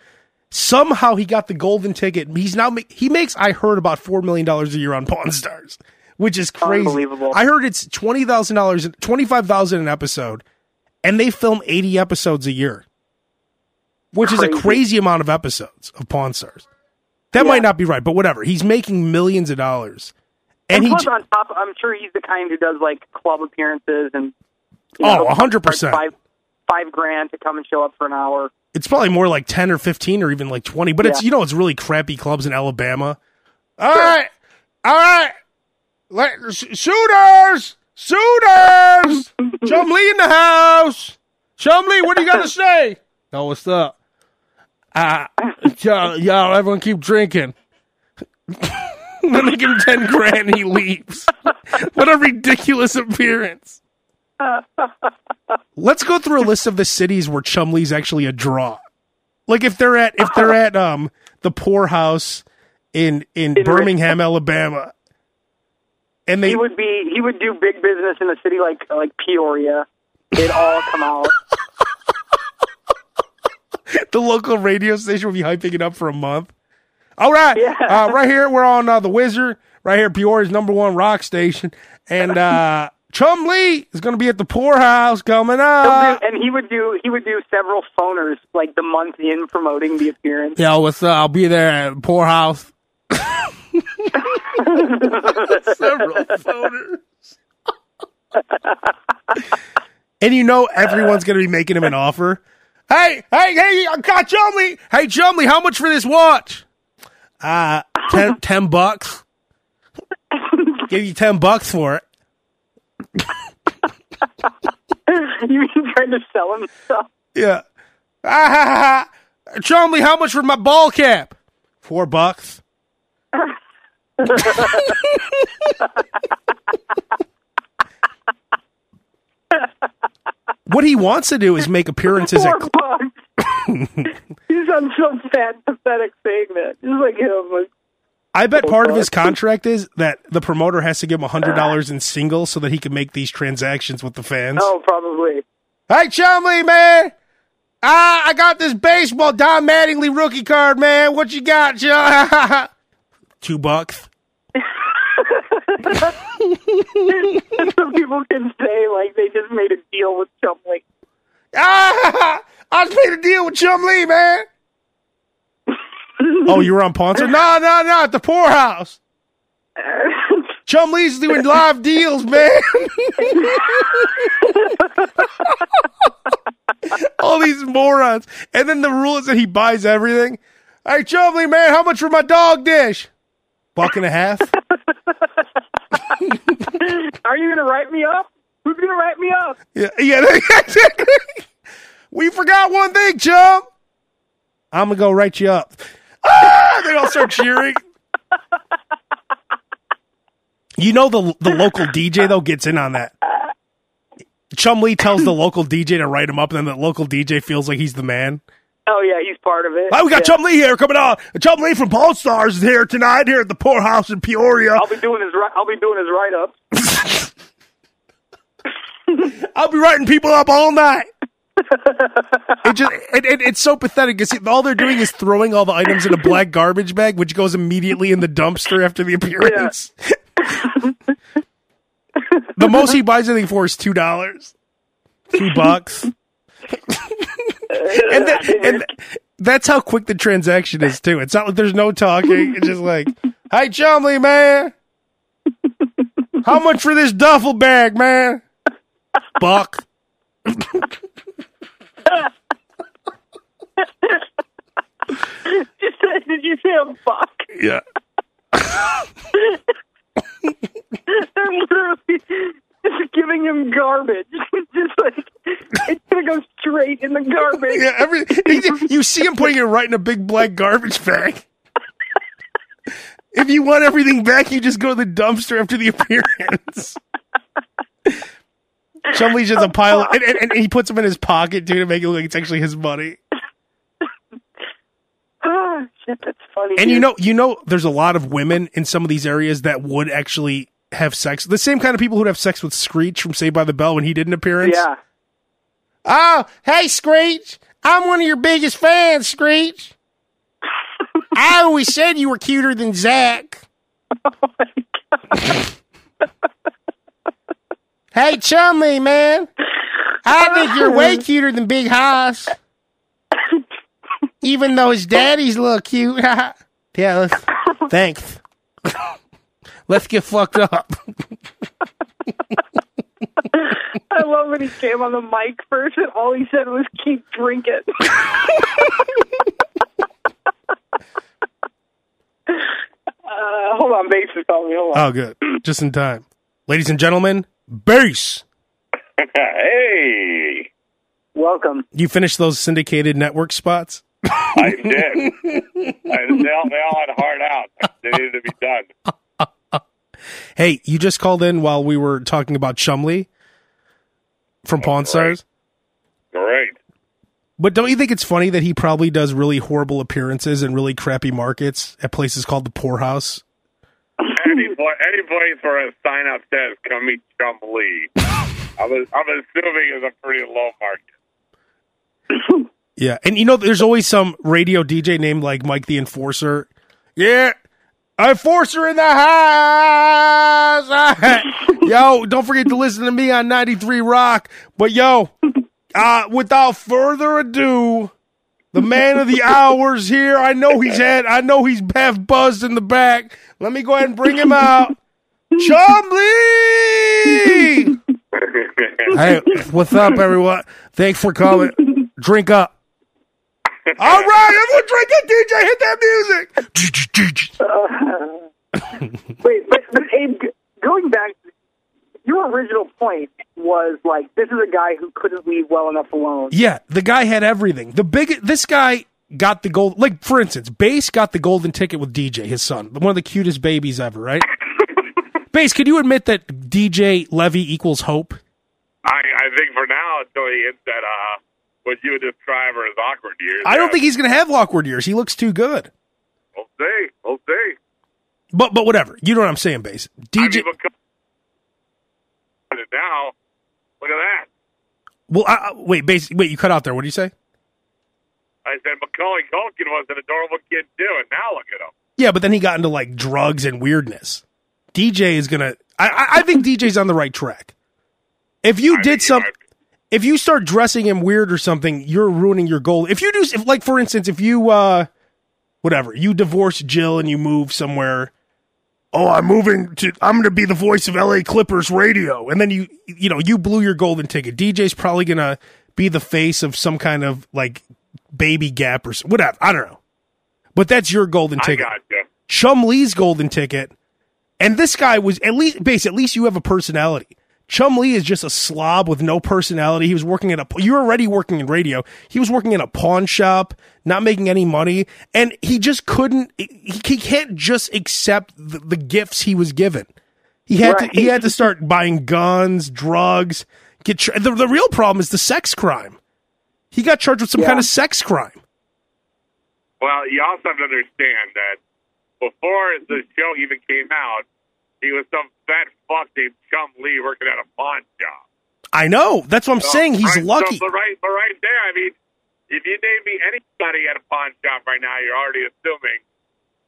Somehow he got the golden ticket. He's now make, he makes I heard about four million dollars a year on Pawn Stars, which is crazy. Unbelievable. I heard it's twenty thousand dollars, twenty five thousand an episode, and they film eighty episodes a year, which is a Crazy. crazy amount of episodes of Pawn Stars. That might not be right, but whatever. He's making millions of dollars, and, And, he plus, j- on top, I'm sure he's the kind who does like club appearances and. you Oh, know, 100%. Five, five grand to come and show up for an hour. It's probably more like 10 or 15 or even like 20, but it's, you know, it's really crappy clubs in Alabama. All right. All right. Let, sh- shooters. Shooters. Chumlee in the house. Chumlee, what do you got to (laughs) say? Oh, what's up? Uh, y'all, y'all, everyone keep drinking. (laughs) then they give him 10 grand and he leaves. what a ridiculous appearance. (laughs) Let's go through a list of the cities where Chumlee's actually a draw. Like if they're at if they're at um the poorhouse in in, In Birmingham, Alabama, and they He would be. He would do big business in a city like like Peoria. it'd all come out. (laughs) (laughs) the local radio station will be hyping it up for a month. All right, Yeah. uh, right here we're on uh, the Wizard. Right here, Peoria's number one rock station, and uh, (laughs) Chumlee is going to be at the poorhouse coming up. do- and he would do. He would do several phoners like the month in promoting the appearance. Yo, what's up? I'll be there at poorhouse. (laughs) Several phoners. and you know everyone's going to be making him an offer. Hey, hey, hey, I got Chumlee. Hey, Chumlee, how much for this watch? Uh, ten, (laughs) 10 bucks. Give you 10 bucks for it. you mean trying to sell him stuff? Yeah. (laughs) Ah, ha, ha, ha. Chumlee, how much for my ball cap? Four bucks. (laughs) what he wants to do is make appearances at. (laughs) (laughs) He's on some fat, pathetic segment. Just like him. Like, I bet part of his contract is that the promoter has to give him hundred (laughs) dollars in singles so that he can make these transactions with the fans. oh, probably. Hey Chumlee, man. Ah, I got this baseball Don Mattingly rookie card, man. What you got, Chum? Two bucks. (laughs) Some people can say like they just made a deal with Chumlee. Ah, (laughs) I just made a deal with Chumlee, man. (laughs) oh, you were on Pawn Stars? No, no, no, at the poorhouse. Chumlee's doing live deals, man. All these morons. And then the rule is that he buys everything. Hey, Chumlee, man, how much for my dog dish? Buck and a half. (laughs) Are you gonna write me up? Who's gonna write me up? Yeah, yeah. (laughs) we forgot one thing, chum. I'm gonna go write you up. Ah! They all start cheering. You know the the local DJ though gets in on that. Chumlee tells the local DJ to write him up, and then the local DJ feels like he's the man. Oh yeah, he's part of it. Oh, we got yeah. Chumlee here coming on. Chumlee from Pawn Stars is here tonight here at the poorhouse in Peoria. I'll be doing his. I'll be doing his write up. (laughs) I'll be writing people up all night. (laughs) it just it, it, it's so pathetic because all they're doing is throwing all the items in a black garbage bag, which goes immediately in the dumpster after the appearance. (laughs) the most he buys anything for is two dollars, two bucks, (laughs) and, that, and that's how quick the transaction is too. It's not like there's no talking. It's just like, "Hey, Chumlee, man, how much for this duffel bag, man?" Buck. (laughs) Did you say a buck? Yeah. (laughs) They're literally just giving him garbage. (laughs) just like it's gonna go straight in the garbage. Yeah, every you see him putting it right in a big black garbage bag. If you want everything back, you just go to the dumpster after the appearance. Chumlee's just a pile, and, and, and he puts them in his pocket too to make it look like it's actually his money. (sighs) Ah, shit, that's funny. And you know, you know, there's a lot of women in some of these areas that would actually have sex. The same kind of people who'd have sex with Screech from Saved by the Bell when he did an appearance. yeah. Oh, hey, Screech. I'm one of your biggest fans, Screech. (laughs) I always said you were cuter than Zach. Oh, hey, Chumlee, man. I think you're way (laughs) cuter than Big Hoss. Even though his daddy's a little cute. (laughs) yeah, thanks. Let's get fucked up. (laughs) I love when he came on the mic first and all he said was keep drinking. (laughs) uh, hold on, Bass is calling me. Hold on. Oh, good. Just in time. Ladies and gentlemen, Bass. (laughs) hey, Welcome. You finished those syndicated network spots? I did. I, they, all, they all had hard out. They needed to be done. Hey, you just called in while we were talking about Chumlee from Pawn Stars. Great. But don't you think it's funny that he probably does really horrible appearances in really crappy markets at places called the Poorhouse? Any, any place where a sign up says "Come meet Chum Lee," I'm, I'm assuming is a pretty low market. Yeah, and you know, there's always some radio DJ named like Mike the Enforcer. Yeah, Enforcer in the house. (laughs) yo, don't forget to listen to me on 93 Rock. But yo, uh, without further ado, the man of the hours here. I know he's had. I know he's half buzzed in the back. Let me go ahead and bring him out. Chumlee. (laughs) Hey, what's up, everyone? Thanks for coming. Drink up. All right, everyone, drink up, DJ. Hit that music. (laughs) Wait, but, but Abe, going back, your original point was like this is a guy who couldn't leave well enough alone. Yeah, the guy had everything. The big, this guy got the gold. Like for instance, Bass got the golden ticket with DJ, his son, one of the cutest babies ever. Right? (laughs) Bass, could you admit that DJ Levy equals hope? I, I think for now, until he hits that, uh, what you would describe as awkward years. I don't think he's going to have awkward years. He looks too good. We'll see. We'll see. But but whatever. You know what I'm saying, Bass. I DJ. mean, because now, look at that. well, I, I- wait, Bass. Wait, you cut out there. What did you say? I said Macaulay Culkin was an adorable kid too, and now look at him. Yeah, but then he got into like drugs and weirdness. DJ is gonna. I I, I think DJ's on the right track. If you I did think he some, might- if you start dressing him weird or something, you're ruining your goal. If you do, if like for instance, if you uh, whatever, you divorce Jill and you move somewhere. Oh, I'm moving to. I'm going to be the voice of LA Clippers radio, and then you, you know, you blew your golden ticket. DJ's probably going to be the face of some kind of like baby gap or whatever. I don't know, but that's your golden I ticket. got you. Chumlee's golden ticket, And this guy was at least Bass. At least you have a personality. Chumlee is just a slob with no personality. He was working at a. You're already working in radio. He was working in a pawn shop, not making any money, and he just couldn't. He, he can't just accept the, the gifts he was given. He had Right. to. He had to start buying guns, drugs. Get tr- the the real problem is the sex crime. He got charged with some Yeah. kind of sex crime. Well, you also have to understand that before the show even came out, he was some fat fuck named Chumlee working at a pawn shop. I know. That's what I'm So, saying. He's right, lucky. So, but right, but right there, I mean, if you name me anybody at a pawn shop right now, you're already assuming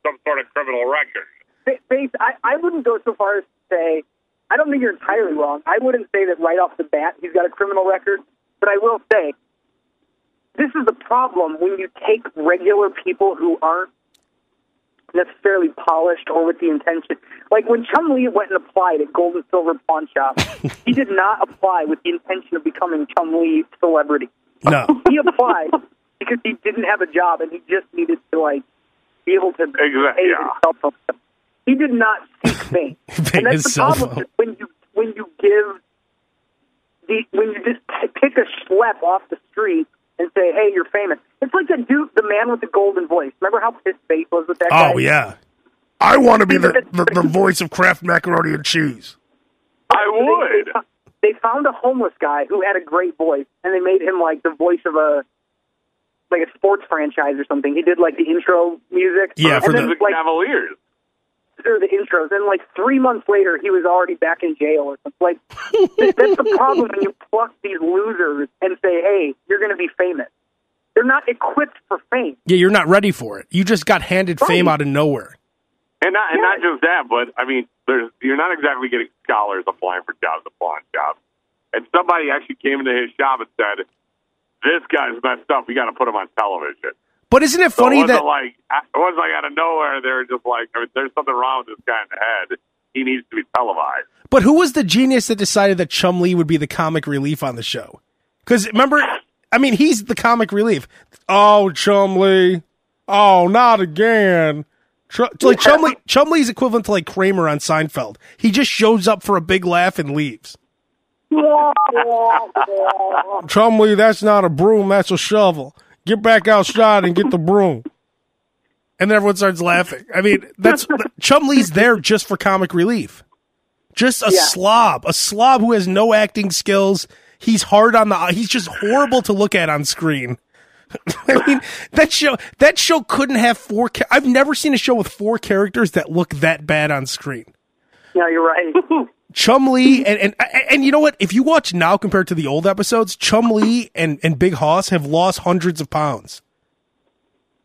some sort of criminal record. Ba- Bass, I, I wouldn't go so far as to say, I don't think you're entirely wrong. I wouldn't say that right off the bat he's got a criminal record, but I will say this is the problem when you take regular people who aren't necessarily polished or with the intention. Like when Chumlee went and applied at Gold and Silver Pawn Shop, he did not apply with the intention of becoming Chumlee celebrity. No. (laughs) He applied because he didn't have a job and he just needed to like be able to Exact- pay yeah. himself. up. He did not seek (laughs) fame, and that's the problem when you when you give the when you just pick a schlep off the street and say, "Hey, you're famous." It's like the dude, the man with the golden voice. Remember how pissed Bass was with that oh, guy? Oh yeah. I want to be the, (laughs) the, the voice of Kraft macaroni and cheese. I would. They, they found a homeless guy who had a great voice, and they made him like the voice of a like a sports franchise or something. He did like the intro music. Yeah, and for then, the- The like Cavaliers. Or the intros, and like three months later, he was already back in jail or something. Like that's the problem when you pluck these losers and say, "Hey, you're going to be famous." They're not equipped for fame. Yeah, you're not ready for it. You just got handed fame out of nowhere. And not, and Yeah. not just that, but I mean, there's you're not exactly getting scholars applying for jobs at jobs. And somebody actually came into his shop and said, "This guy's messed up. We got to put him on television." But isn't it So funny it that like it wasn't like out of nowhere. They were just like, I mean, "There's something wrong with this guy in the head. He needs to be televised." But who was the genius that decided that Chumlee would be the comic relief on the show? Because remember, I mean, he's the comic relief. Oh, Chumlee. Oh, not again. Ch- like Chumlee, Chum equivalent to like Kramer on Seinfeld. He just shows up for a big laugh and leaves. (laughs) Chumlee, that's not a broom, that's a shovel. Get back outside and get the broom. And then everyone starts laughing. I mean, that's (laughs) Chumlee's there just for comic relief. Just a Yeah. slob, a slob who has no acting skills. He's hard on the. He's just horrible to look at on screen. (laughs) I mean, that show that show couldn't have four. Cha- I've never seen a show with four characters that look that bad on screen. Yeah, you're right. (laughs) Chumlee and, and and you know what? If you watch now compared to the old episodes, Chumlee and and Big Hoss have lost hundreds of pounds.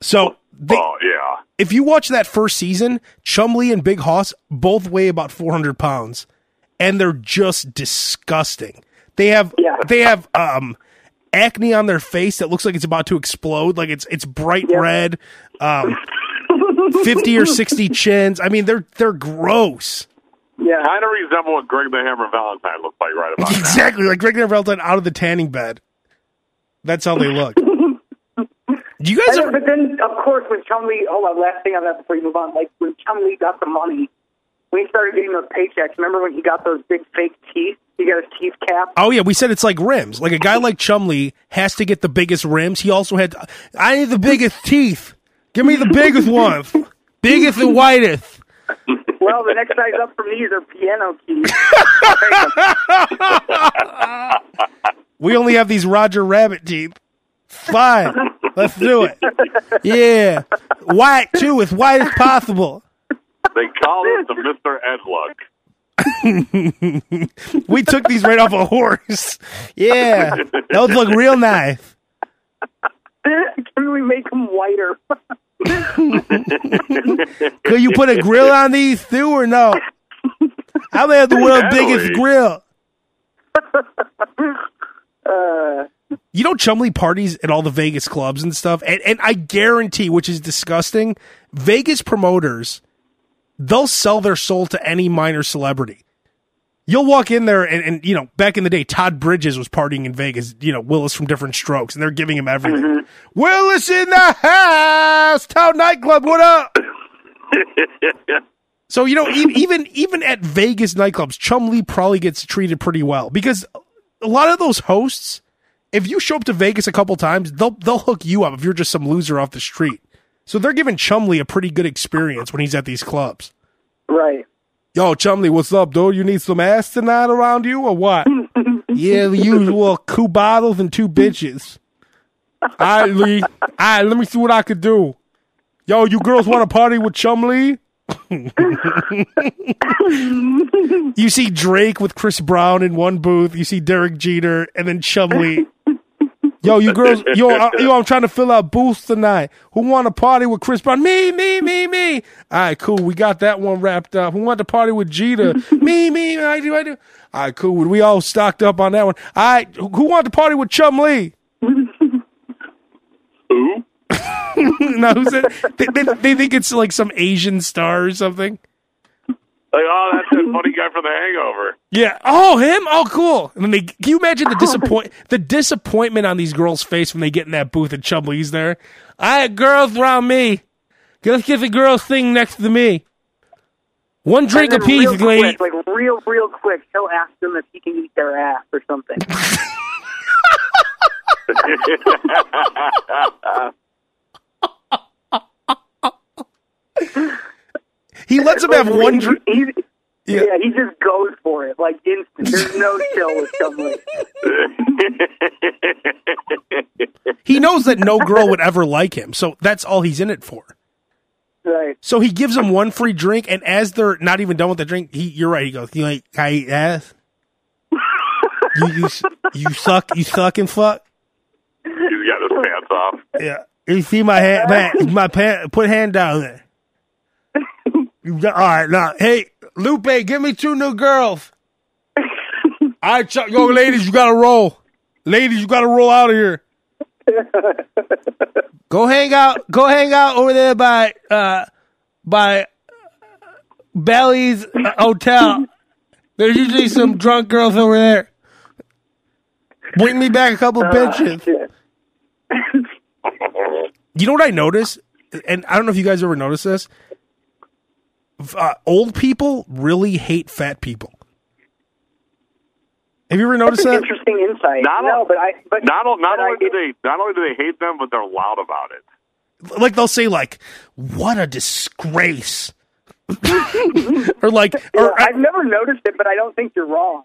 So they, oh yeah, if you watch that first season, Chumlee and Big Hoss both weigh about 400 pounds, and they're just disgusting. They have Yeah. they have um acne on their face that looks like it's about to explode, like it's it's bright Yeah. red, um, (laughs) 50 or 60 chins. I mean, they're they're gross. Yeah. kind of resemble what Greg the Hammer Valentine looks like right about (laughs) now. Exactly, like Greg the and Valentine out of the tanning bed. That's how they look. (laughs) Do you guys And, ever? but then, of course, when Chumlee, hold on, last thing on that before you move on, like when Chumlee got the money, when he started getting those paychecks, remember when he got those big fake teeth? He got his teeth capped. Oh yeah, we said it's like rims. Like a guy like Chumlee has to get the biggest rims. He also had. I need the biggest teeth. Give me the biggest (laughs) ones. Biggest and whitest. Well, the next size up from these are piano keys. (laughs) We only have these Roger Rabbit teeth. Fine, let's do it. Yeah, white too, as white as possible. They call it the Mister Ed look. (laughs) We took these right off a horse. Yeah, those look real nice. Can we make them whiter? (laughs) (laughs) Could you put a grill on these too, or no? How they have the world's biggest grill? uh, You know, Chumlee parties at all the Vegas clubs and stuff, and, and I guarantee, which is disgusting, Vegas promoters, they'll sell their soul to any minor celebrity. You'll walk in there, and, and you know, back in the day, Todd Bridges was partying in Vegas. You know, Willis from Diff'rent Strokes, and they're giving him everything. Mm-hmm. Willis in the house, Tao nightclub. What up? (laughs) So you know, even even at Vegas nightclubs, Chumlee probably gets treated pretty well because a lot of those hosts, if you show up to Vegas a couple times, they'll they'll hook you up if you're just some loser off the street. So they're giving Chumlee a pretty good experience when he's at these clubs. Right. Yo, Chumlee, what's up, dude? You need some ass tonight around you or what? (laughs) yeah, the usual two bottles and two bitches. All right, Lee. All right, let me see what I could do. Yo, you girls want to party with Chumlee? (laughs) you see Drake with Chris Brown in one booth. You see Derek Jeter and then Chumlee. Yo, you girls, (laughs) yo, I, yo, I'm trying to fill out booths tonight. Who want to party with Chris Brown? Me, me, me, me. All right, cool. We got that one wrapped up. Who want to party with Jeter? (laughs) me, me, I do, I do. All right, cool. We all stocked up on that one. All right, who want to party with Chumlee? Who? (laughs) no, who's it? They, they, they think it's like some Asian star or something. Like, oh, that's that (laughs) funny guy from The Hangover. Yeah. Oh, him. Oh, cool. And then they can you imagine the disappoint (laughs) the disappointment on these girls' face when they get in that booth and Chumlee's there. All right, girls around me. Let's get the girls thing next to me. One drink apiece, real lady. quick, like real, real quick, he'll ask them if he can eat their ass or something. (laughs) He lets him have one drink. he- Yeah. yeah. he just goes for it, like instant. There's no (laughs) chill with someone. He knows that no girl would ever like him, so that's all he's in it for. Right. So he gives him one free drink, and as they're not even done with the drink, he you're right. He goes, "You like I ass? you you you suck you suck and fuck." He's got his pants off. Yeah. You see my hand, man, my pant, put hand down there. All right, now, hey, Lupe, give me two new girls. (laughs) All right, Chuck, yo, ladies, you gotta roll. Ladies, you gotta roll out of here. (laughs) Go hang out, go hang out over there by, uh, by Bally's uh, Hotel. There's usually some drunk girls over there. Bring me back a couple Uh, bitches. You know what I noticed, and I don't know if you guys ever noticed this. Uh, old people really hate fat people. Have you ever noticed That's an that? interesting insight. Not no, all- but I but Not, o- not but I only do they not only do they hate them, but they're loud about it. Like they'll say, like, "What a disgrace," (laughs) or like, (laughs) or I've never noticed it, but I don't think you're wrong.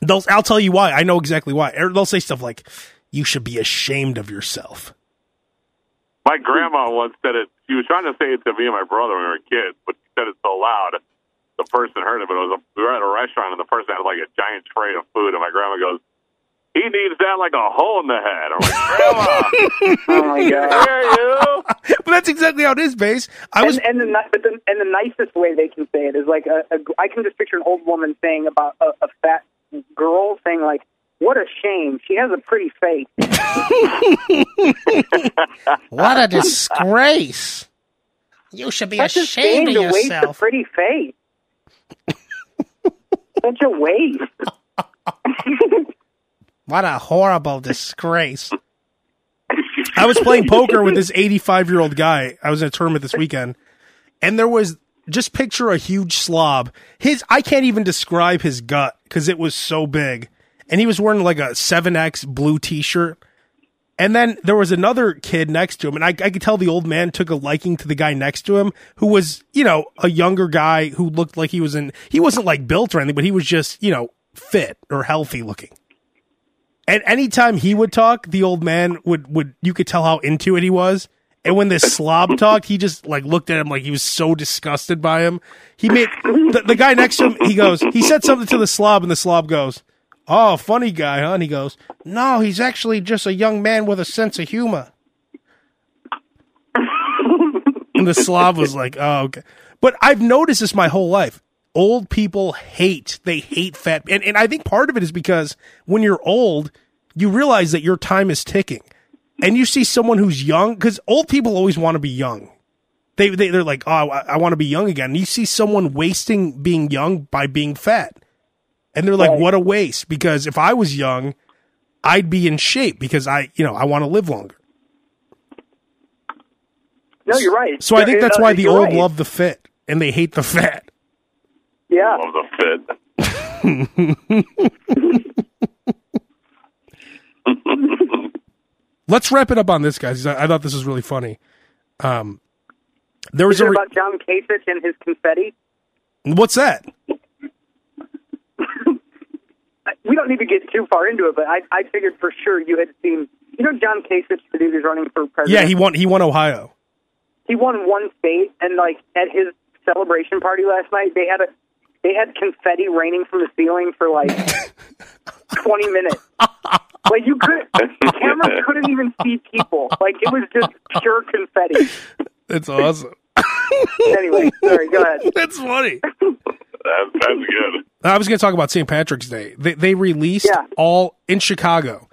they'll. I'll tell you why. I know exactly why. Or they'll say stuff like, "You should be ashamed of yourself." My grandma once said it. She was trying to say it to me and my brother when we were kids, but she said it so loud, the person heard it. But it was a, we were at a restaurant, and the person had like a giant tray of food, and my grandma goes, "He needs that like a hole in the head." I'm like, "Grandma, (laughs) Oh my god! hear you?" (laughs) but that's exactly how it is, Bass. I was and, and the but the and the nicest way they can say it is like a, a I can just picture an old woman saying about a, a fat girl saying like, "What a shame! She has a pretty face." (laughs) (laughs) what a disgrace. You should be Such a shame to waste a pretty face. (laughs) Such a waste. What a horrible disgrace. I was playing poker with this 85 year old guy. I was in a tournament this weekend, and there was just picture a huge slob. His I can't even describe his gut because it was so big, and he was wearing like a 7X blue t shirt. And then there was another kid next to him, and I, I could tell the old man took a liking to the guy next to him, who was, you know, a younger guy who looked like he was in, he wasn't like built or anything, but he was just, you know, fit or healthy looking. And anytime he would talk, the old man would, would, you could tell how into it he was. And when this slob talked, he just like looked at him like he was so disgusted by him. He made, the, the guy next to him, he goes, he said something to the slob and the slob goes, Oh, funny guy, huh? And he goes, No, he's actually just a young man with a sense of humor. and the Slav was like, Oh, okay. But I've noticed this my whole life. Old people hate, they hate fat. And, and I think part of it is because when you're old, you realize that your time is ticking. And you see someone who's young, because old people always want to be young. They, they, they're like, Oh, I, I want to be young again. And you see someone wasting being young by being fat. And they're like, Right. what a waste. Because if I was young, I'd be in shape because I, you know, I want to live longer. No, you're right. So I think that's why the you're old right. love the fit and they hate the fat. Yeah. Love the fit. (laughs) Let's wrap it up on this, guys. I, I thought this was really funny. Um, there was a re- about John Kasich and his confetti? what's that? We don't need to get too far into it, but I, I figured for sure you had seen. You know, John Kasich, the dude who's running for president. Yeah, he won. He won Ohio. he won one state, and like at his celebration party last night, they had a they had confetti raining from the ceiling for like (laughs) twenty minutes. Like you could, the camera couldn't even see people. Like it was just pure confetti. That's awesome. Anyway, sorry. Go ahead. (laughs) That's funny. That's, that's good. I was going to talk about St. Patrick's Day. They, they released Yeah. all in Chicago.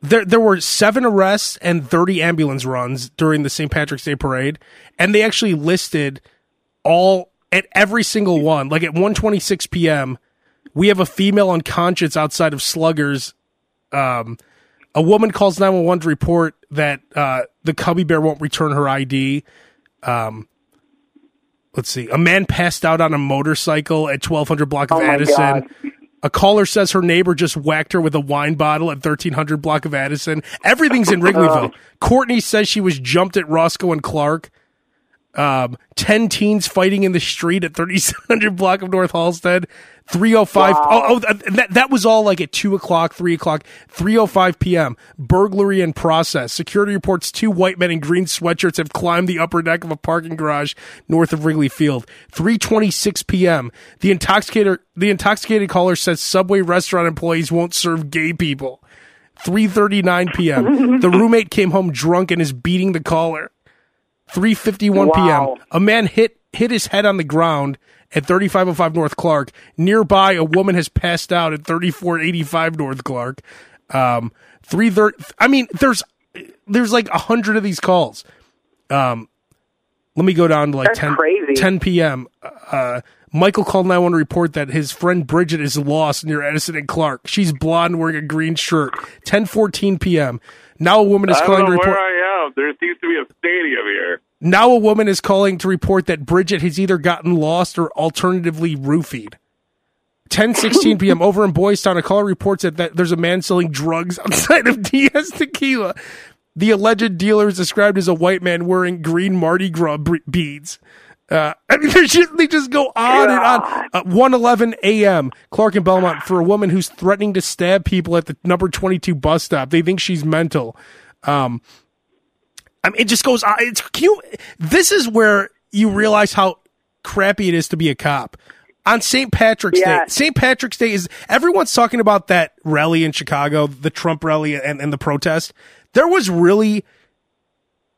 There, there were seven arrests and 30 ambulance runs during the St. Patrick's Day parade, and they actually listed all at every single one. Like at 126 p.m., we have a female unconscious outside of Sluggers. Um, a woman calls 911 to report that uh, the Cubby Bear won't return her ID. Um, let's see. A man passed out on a motorcycle at 1200 block of Oh Addison. God. A caller says her neighbor just whacked her with a wine bottle at 1300 block of Addison. Everything's in (laughs) oh. Wrigleyville. Courtney says she was jumped at Roscoe and Clark. Um, 10 teens fighting in the street at 3700 (laughs) block of North Halsted. 305. Oh, oh, that, that was all like at 2 o'clock, 3 o'clock, 305 p.m. Burglary in process. Security reports two white men in green sweatshirts have climbed the upper deck of a parking garage north of Wrigley Field. 326 p.m. The intoxicator, the intoxicated caller says Subway restaurant employees won't serve gay people. 3:39 p.m. (laughs) the roommate came home drunk and is beating the caller. 3:51 Wow. p.m. A man hit hit his head on the ground at 3505 North Clark. Nearby, a woman has passed out at 3485 North Clark. Um, three thirty. I mean, there's there's like a hundred of these calls. Um, let me go down to like That's 10, crazy. 10 p.m. Uh, Michael called 911 to report that his friend Bridget is lost near Addison and Clark. She's blonde, wearing a green shirt. 10:14 p.m. Now a woman is I calling don't to report. where I am. There seems to be a stadium here. Now a woman is calling to report that Bridget has either gotten lost or alternatively roofied. 10:16 p.m. over in Boys Town, a caller reports that, that there's a man selling drugs (laughs) outside of Diaz Tequila. The alleged dealer is described as a white man wearing green Mardi Gras beads. Uh, (laughs) I mean, they just, they just go on and on. Uh, 1:11 a.m. Clark and Belmont for a woman who's threatening to stab people at the number 22 bus stop. They think she's mental. Um, I mean, it just goes on. It's can you, This is where you realize how crappy it is to be a cop. On St. Patrick's Day, St. Patrick's Day is everyone's talking about that rally in Chicago, the Trump rally and, and the protest. There was really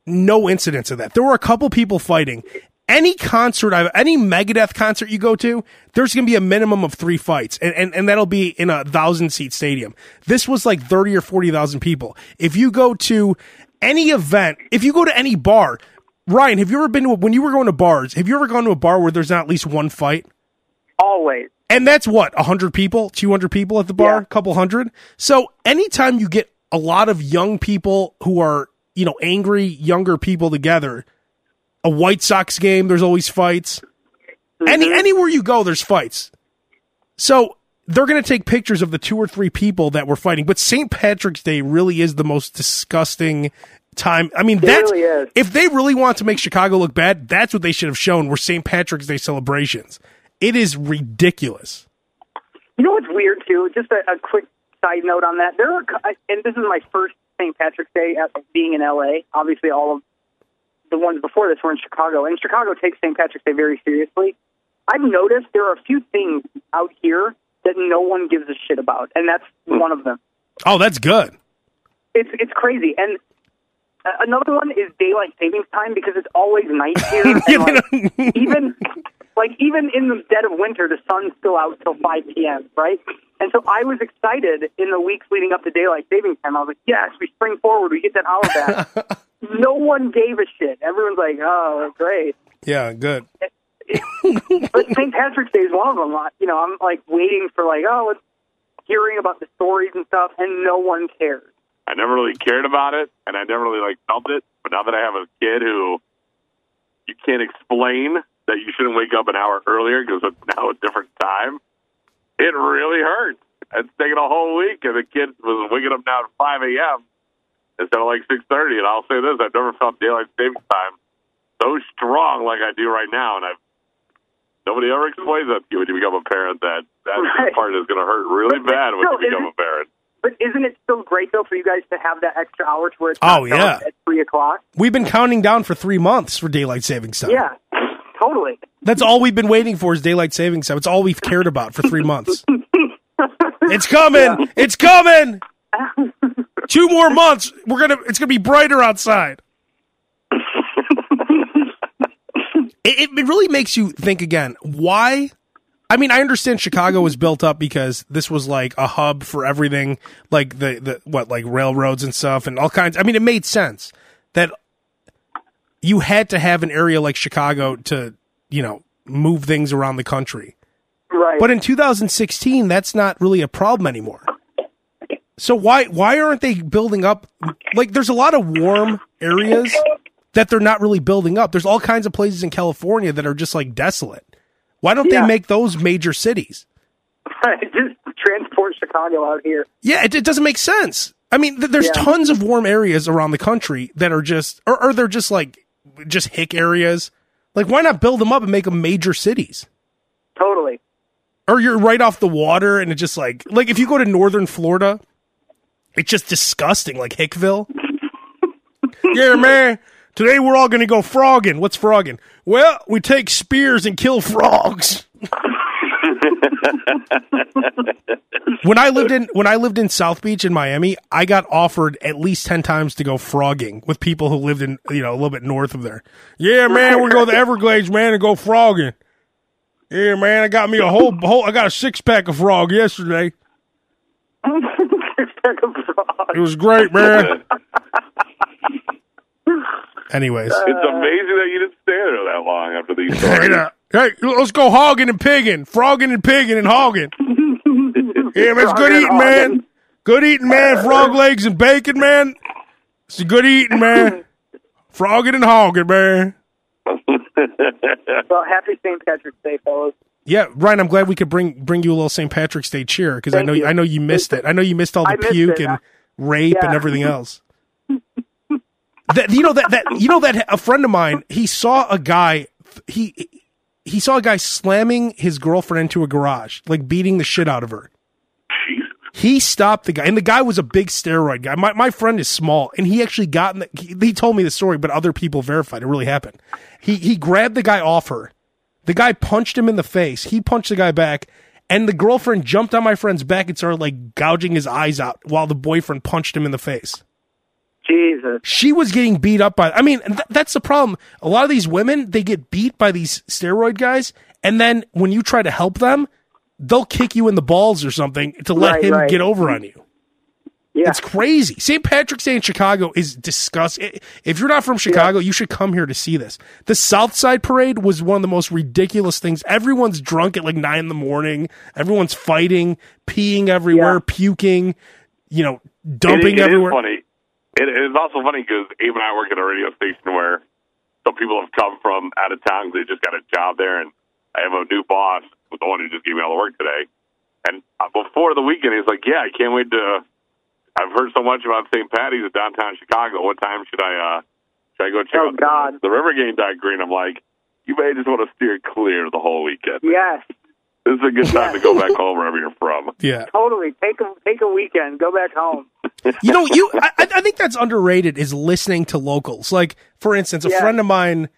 no incidents of that. There were a couple people fighting. Any concert, I've, any Megadeth concert you go to, there's going to be a minimum of three fights, and, and, and that'll be in a thousand seat stadium. This was like 30 or 40,000 people. If you go to any event, if you go to any bar, Ryan, have you ever been to, a, when you were going to bars, have you ever gone to a bar where there's not at least one fight? Always. And that's what, 100 people, 200 people at the bar, Yeah. a couple hundred. So anytime you get a lot of young people who are, you know, angry younger people together, a White Sox game, there's always fights. Any mm-hmm. anywhere you go, there's fights. So they're going to take pictures of the two or three people that were fighting. But St. Patrick's Day really is the most disgusting time. I mean, that's really if they really want to make Chicago look bad, that's what they should have shown were St. Patrick's Day celebrations. It is ridiculous. You know what's weird too? Just a, a quick side note on that. There are, and this is my first St. Patrick's Day at being in LA. Obviously, all of the ones before this were in Chicago, and Chicago takes St. Patrick's Day very seriously. I've noticed there are a few things out here that no one gives a shit about, and that's one of them. Oh, that's good. It's it's crazy. And uh, another one is daylight savings time because it's always night (laughs) here. and like, (laughs) even like even in the dead of winter, the sun's still out till 5 p.m. Right? And so I was excited in the weeks leading up to daylight savings time. I was like, yes, we spring forward, we get that hour back. (laughs) no one gave a shit. Everyone's like, oh, great. Yeah, good. But St. Patrick's Day is one of them. You know, I'm like waiting for like, oh, it's hearing about the stories and stuff, and no one cares. I never really cared about it, and I never really like felt it. But now that I have a kid who you can't explain that you shouldn't wake up an hour earlier because it's (laughs) now a different time. It really hurts. It's taken a whole week, and the kid was waking up now at 5 a.m. instead of like 6:30. And I'll say this: I've never felt daylight savings time so strong like I do right now, and I've nobody ever explains that to you when you become a parent. That that Right. (laughs) part is going to hurt really But bad when still, you become a parent. But isn't it still great though for you guys to have that extra hour to where it's Oh, yeah. at three o'clock? We've been counting down for three months for daylight savings time. Yeah, totally. That's all we've been waiting for is daylight savings time. It's all we've cared about for three months. (laughs) it's coming. It's coming. (laughs) Two more months. We're gonna. It's gonna be brighter outside. It, it really makes you think again. Why? I mean, I understand Chicago was built up because this was like a hub for everything, like the the what, like railroads and stuff, and all kinds. I mean, it made sense that you had to have an area like Chicago to, you know, move things around the country. Right. But in 2016, that's not really a problem anymore. So why why aren't they building up? Like, there's a lot of warm areas that they're not really building up. There's all kinds of places in California that are just like desolate. Why don't Yeah. they make those major cities? (laughs) Just transport Chicago out here. Yeah, it, it doesn't make sense. I mean, th- there's Yeah. tons of warm areas around the country that are just, or, or they're just like, just hick areas. Like, why not build them up and make them major cities? Totally. Or you're right off the water and it just like, like if you go to northern Florida, it's just disgusting, like Hickville. (laughs) yeah, man. Today we're all gonna go frogging. What's frogging? Well, we take spears and kill frogs. (laughs) when I lived in when I lived in South Beach in Miami, I got offered at least ten times to go frogging with people who lived in you know a little bit north of there. Yeah, man, we go to the Everglades, man, and go frogging. Yeah, man, I got me a whole whole. I got a six pack of frog yesterday. (laughs) six pack of frog. It was great, man. (laughs) Anyways, It's amazing that you didn't stay there that long after these (laughs) hey, stories. now, hey, let's go hogging and pigging, frogging and pigging and hogging. (laughs) Yeah, man, it's good eating, man. Good eating, man. Frog legs and bacon, man. It's good eating, man. Frogging and hogging, man. (laughs) Well, happy St. Patrick's Day, fellas. Yeah, Ryan, I'm glad we could bring bring you a little St. Patrick's Day cheer because I know you. I know you missed it. I know you missed all the missed puke it. and rape and everything else. That you know that that you know that a friend of mine he saw a guy he he saw a guy slamming his girlfriend into a garage like beating the shit out of her. He stopped the guy, and the guy was a big steroid guy. My my friend is small, and he actually got in the, he, he told me the story, but other people verified it really happened. He he grabbed the guy off her. The guy punched him in the face. He punched the guy back, and the girlfriend jumped on my friend's back and started like gouging his eyes out while the boyfriend punched him in the face. Jesus. She was getting beat up by. I mean, th- that's the problem. A lot of these women they get beat by these steroid guys, and then when you try to help them, they'll kick you in the balls or something to let Right, him right. get over on you. Yeah. It's crazy. St. Patrick's Day in Chicago is disgusting. If you're not from Chicago, you should come here to see this. The South Side Parade was one of the most ridiculous things. Everyone's drunk at like nine in the morning. Everyone's fighting, peeing everywhere, Yeah. puking, you know, It- dumping it is everywhere. funny. It, it is also funny because Abe and I work at a radio station where some people have come from out of town. because They just got a job there, and I have a new boss, who's the one who just gave me all the work today. And uh, before the weekend, he's like, "Yeah, I can't wait to." I've heard so much about St. Patty's in downtown Chicago. What time should I? uh Should I go check Oh, out God. the River Game Dot Green? I'm like, you may just want to steer clear the whole weekend. Yes. This is a good time to go back home wherever you're from. Yeah. Totally. Take a take a weekend. Go back home. You know, you I, I think that's underrated is listening to locals. Like, for instance, a Yeah. friend of mine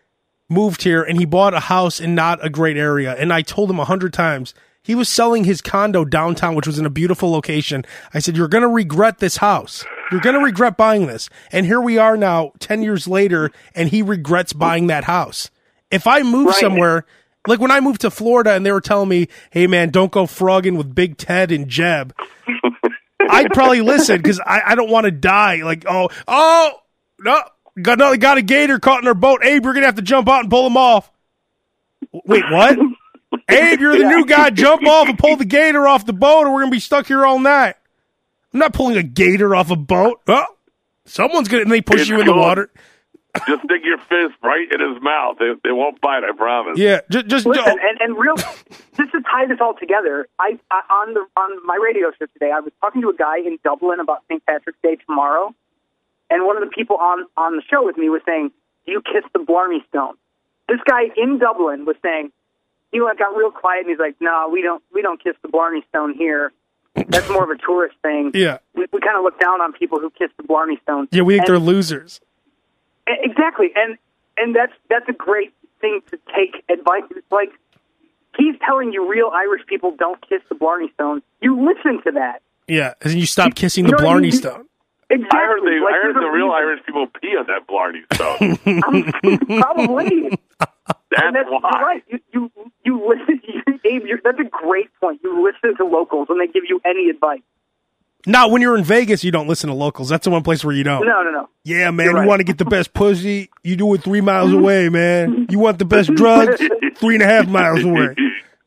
moved here and he bought a house in not a great area. And I told him a hundred times he was selling his condo downtown, which was in a beautiful location. I said, You're gonna regret this house. You're gonna regret buying this. And here we are now, ten years later, and he regrets buying that house. If I move Right. somewhere like when I moved to Florida and they were telling me, "Hey man, don't go frogging with Big Ted and Jeb," I'd probably listen because I, I don't want to die. Like, oh, oh, no, got another got a gator caught in our boat. Abe, we're gonna have to jump out and pull him off. Wait, what? Abe, you're the new guy. Jump off and pull the gator off the boat, or we're gonna be stuck here all night. I'm not pulling a gator off a boat. Oh, someone's gonna. And they push It's you in the water. Just stick your fist right in his mouth. It, it won't bite. I promise. Yeah, just just Listen, and, and real, just to tie this all together, I, I on the on my radio show today, I was talking to a guy in Dublin about St. Patrick's Day tomorrow, and one of the people on on the show with me was saying, "Do you kiss the Blarney Stone?" This guy in Dublin was saying, he like got real quiet and he's like, "No, we don't we don't kiss the Blarney Stone here. That's more of a tourist thing. (laughs) yeah, We, we kind of look down on people who kiss the Blarney Stone. yeah. We think And- they're losers. Exactly, and and that's that's a great thing to take advice. It's like he's telling you, real Irish people don't kiss the Blarney Stone. You listen to that. Yeah, and you stop kissing You the know I Blarney mean? Stone. Exactly. I heard, they, like, I heard the real reason- Irish people pee on that Blarney Stone. (laughs) (laughs) Probably. That's and that's why. you're right. You you you listen. (laughs) You, Abe, you're, that's a great point. You listen to locals when they give you any advice. Not when you're in Vegas, you don't listen to locals. That's the one place where you don't. No, no, no. Yeah, man. You're You want to get the best pussy? You do it three miles mm-hmm. away, man. You want the best drugs? Three and a half miles away.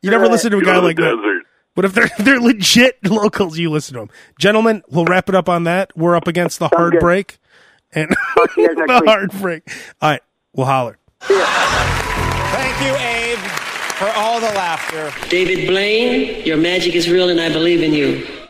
You never listen to a guy to the like that. But if they're (laughs) they're legit locals, you listen to them. Gentlemen, we'll wrap it up on that. We're up against the hard good. break, and to you guys (laughs) next the hard break. All right, we'll holler. Thank you, Abe, for all the laughter. David Blaine, your magic is real and I believe in you.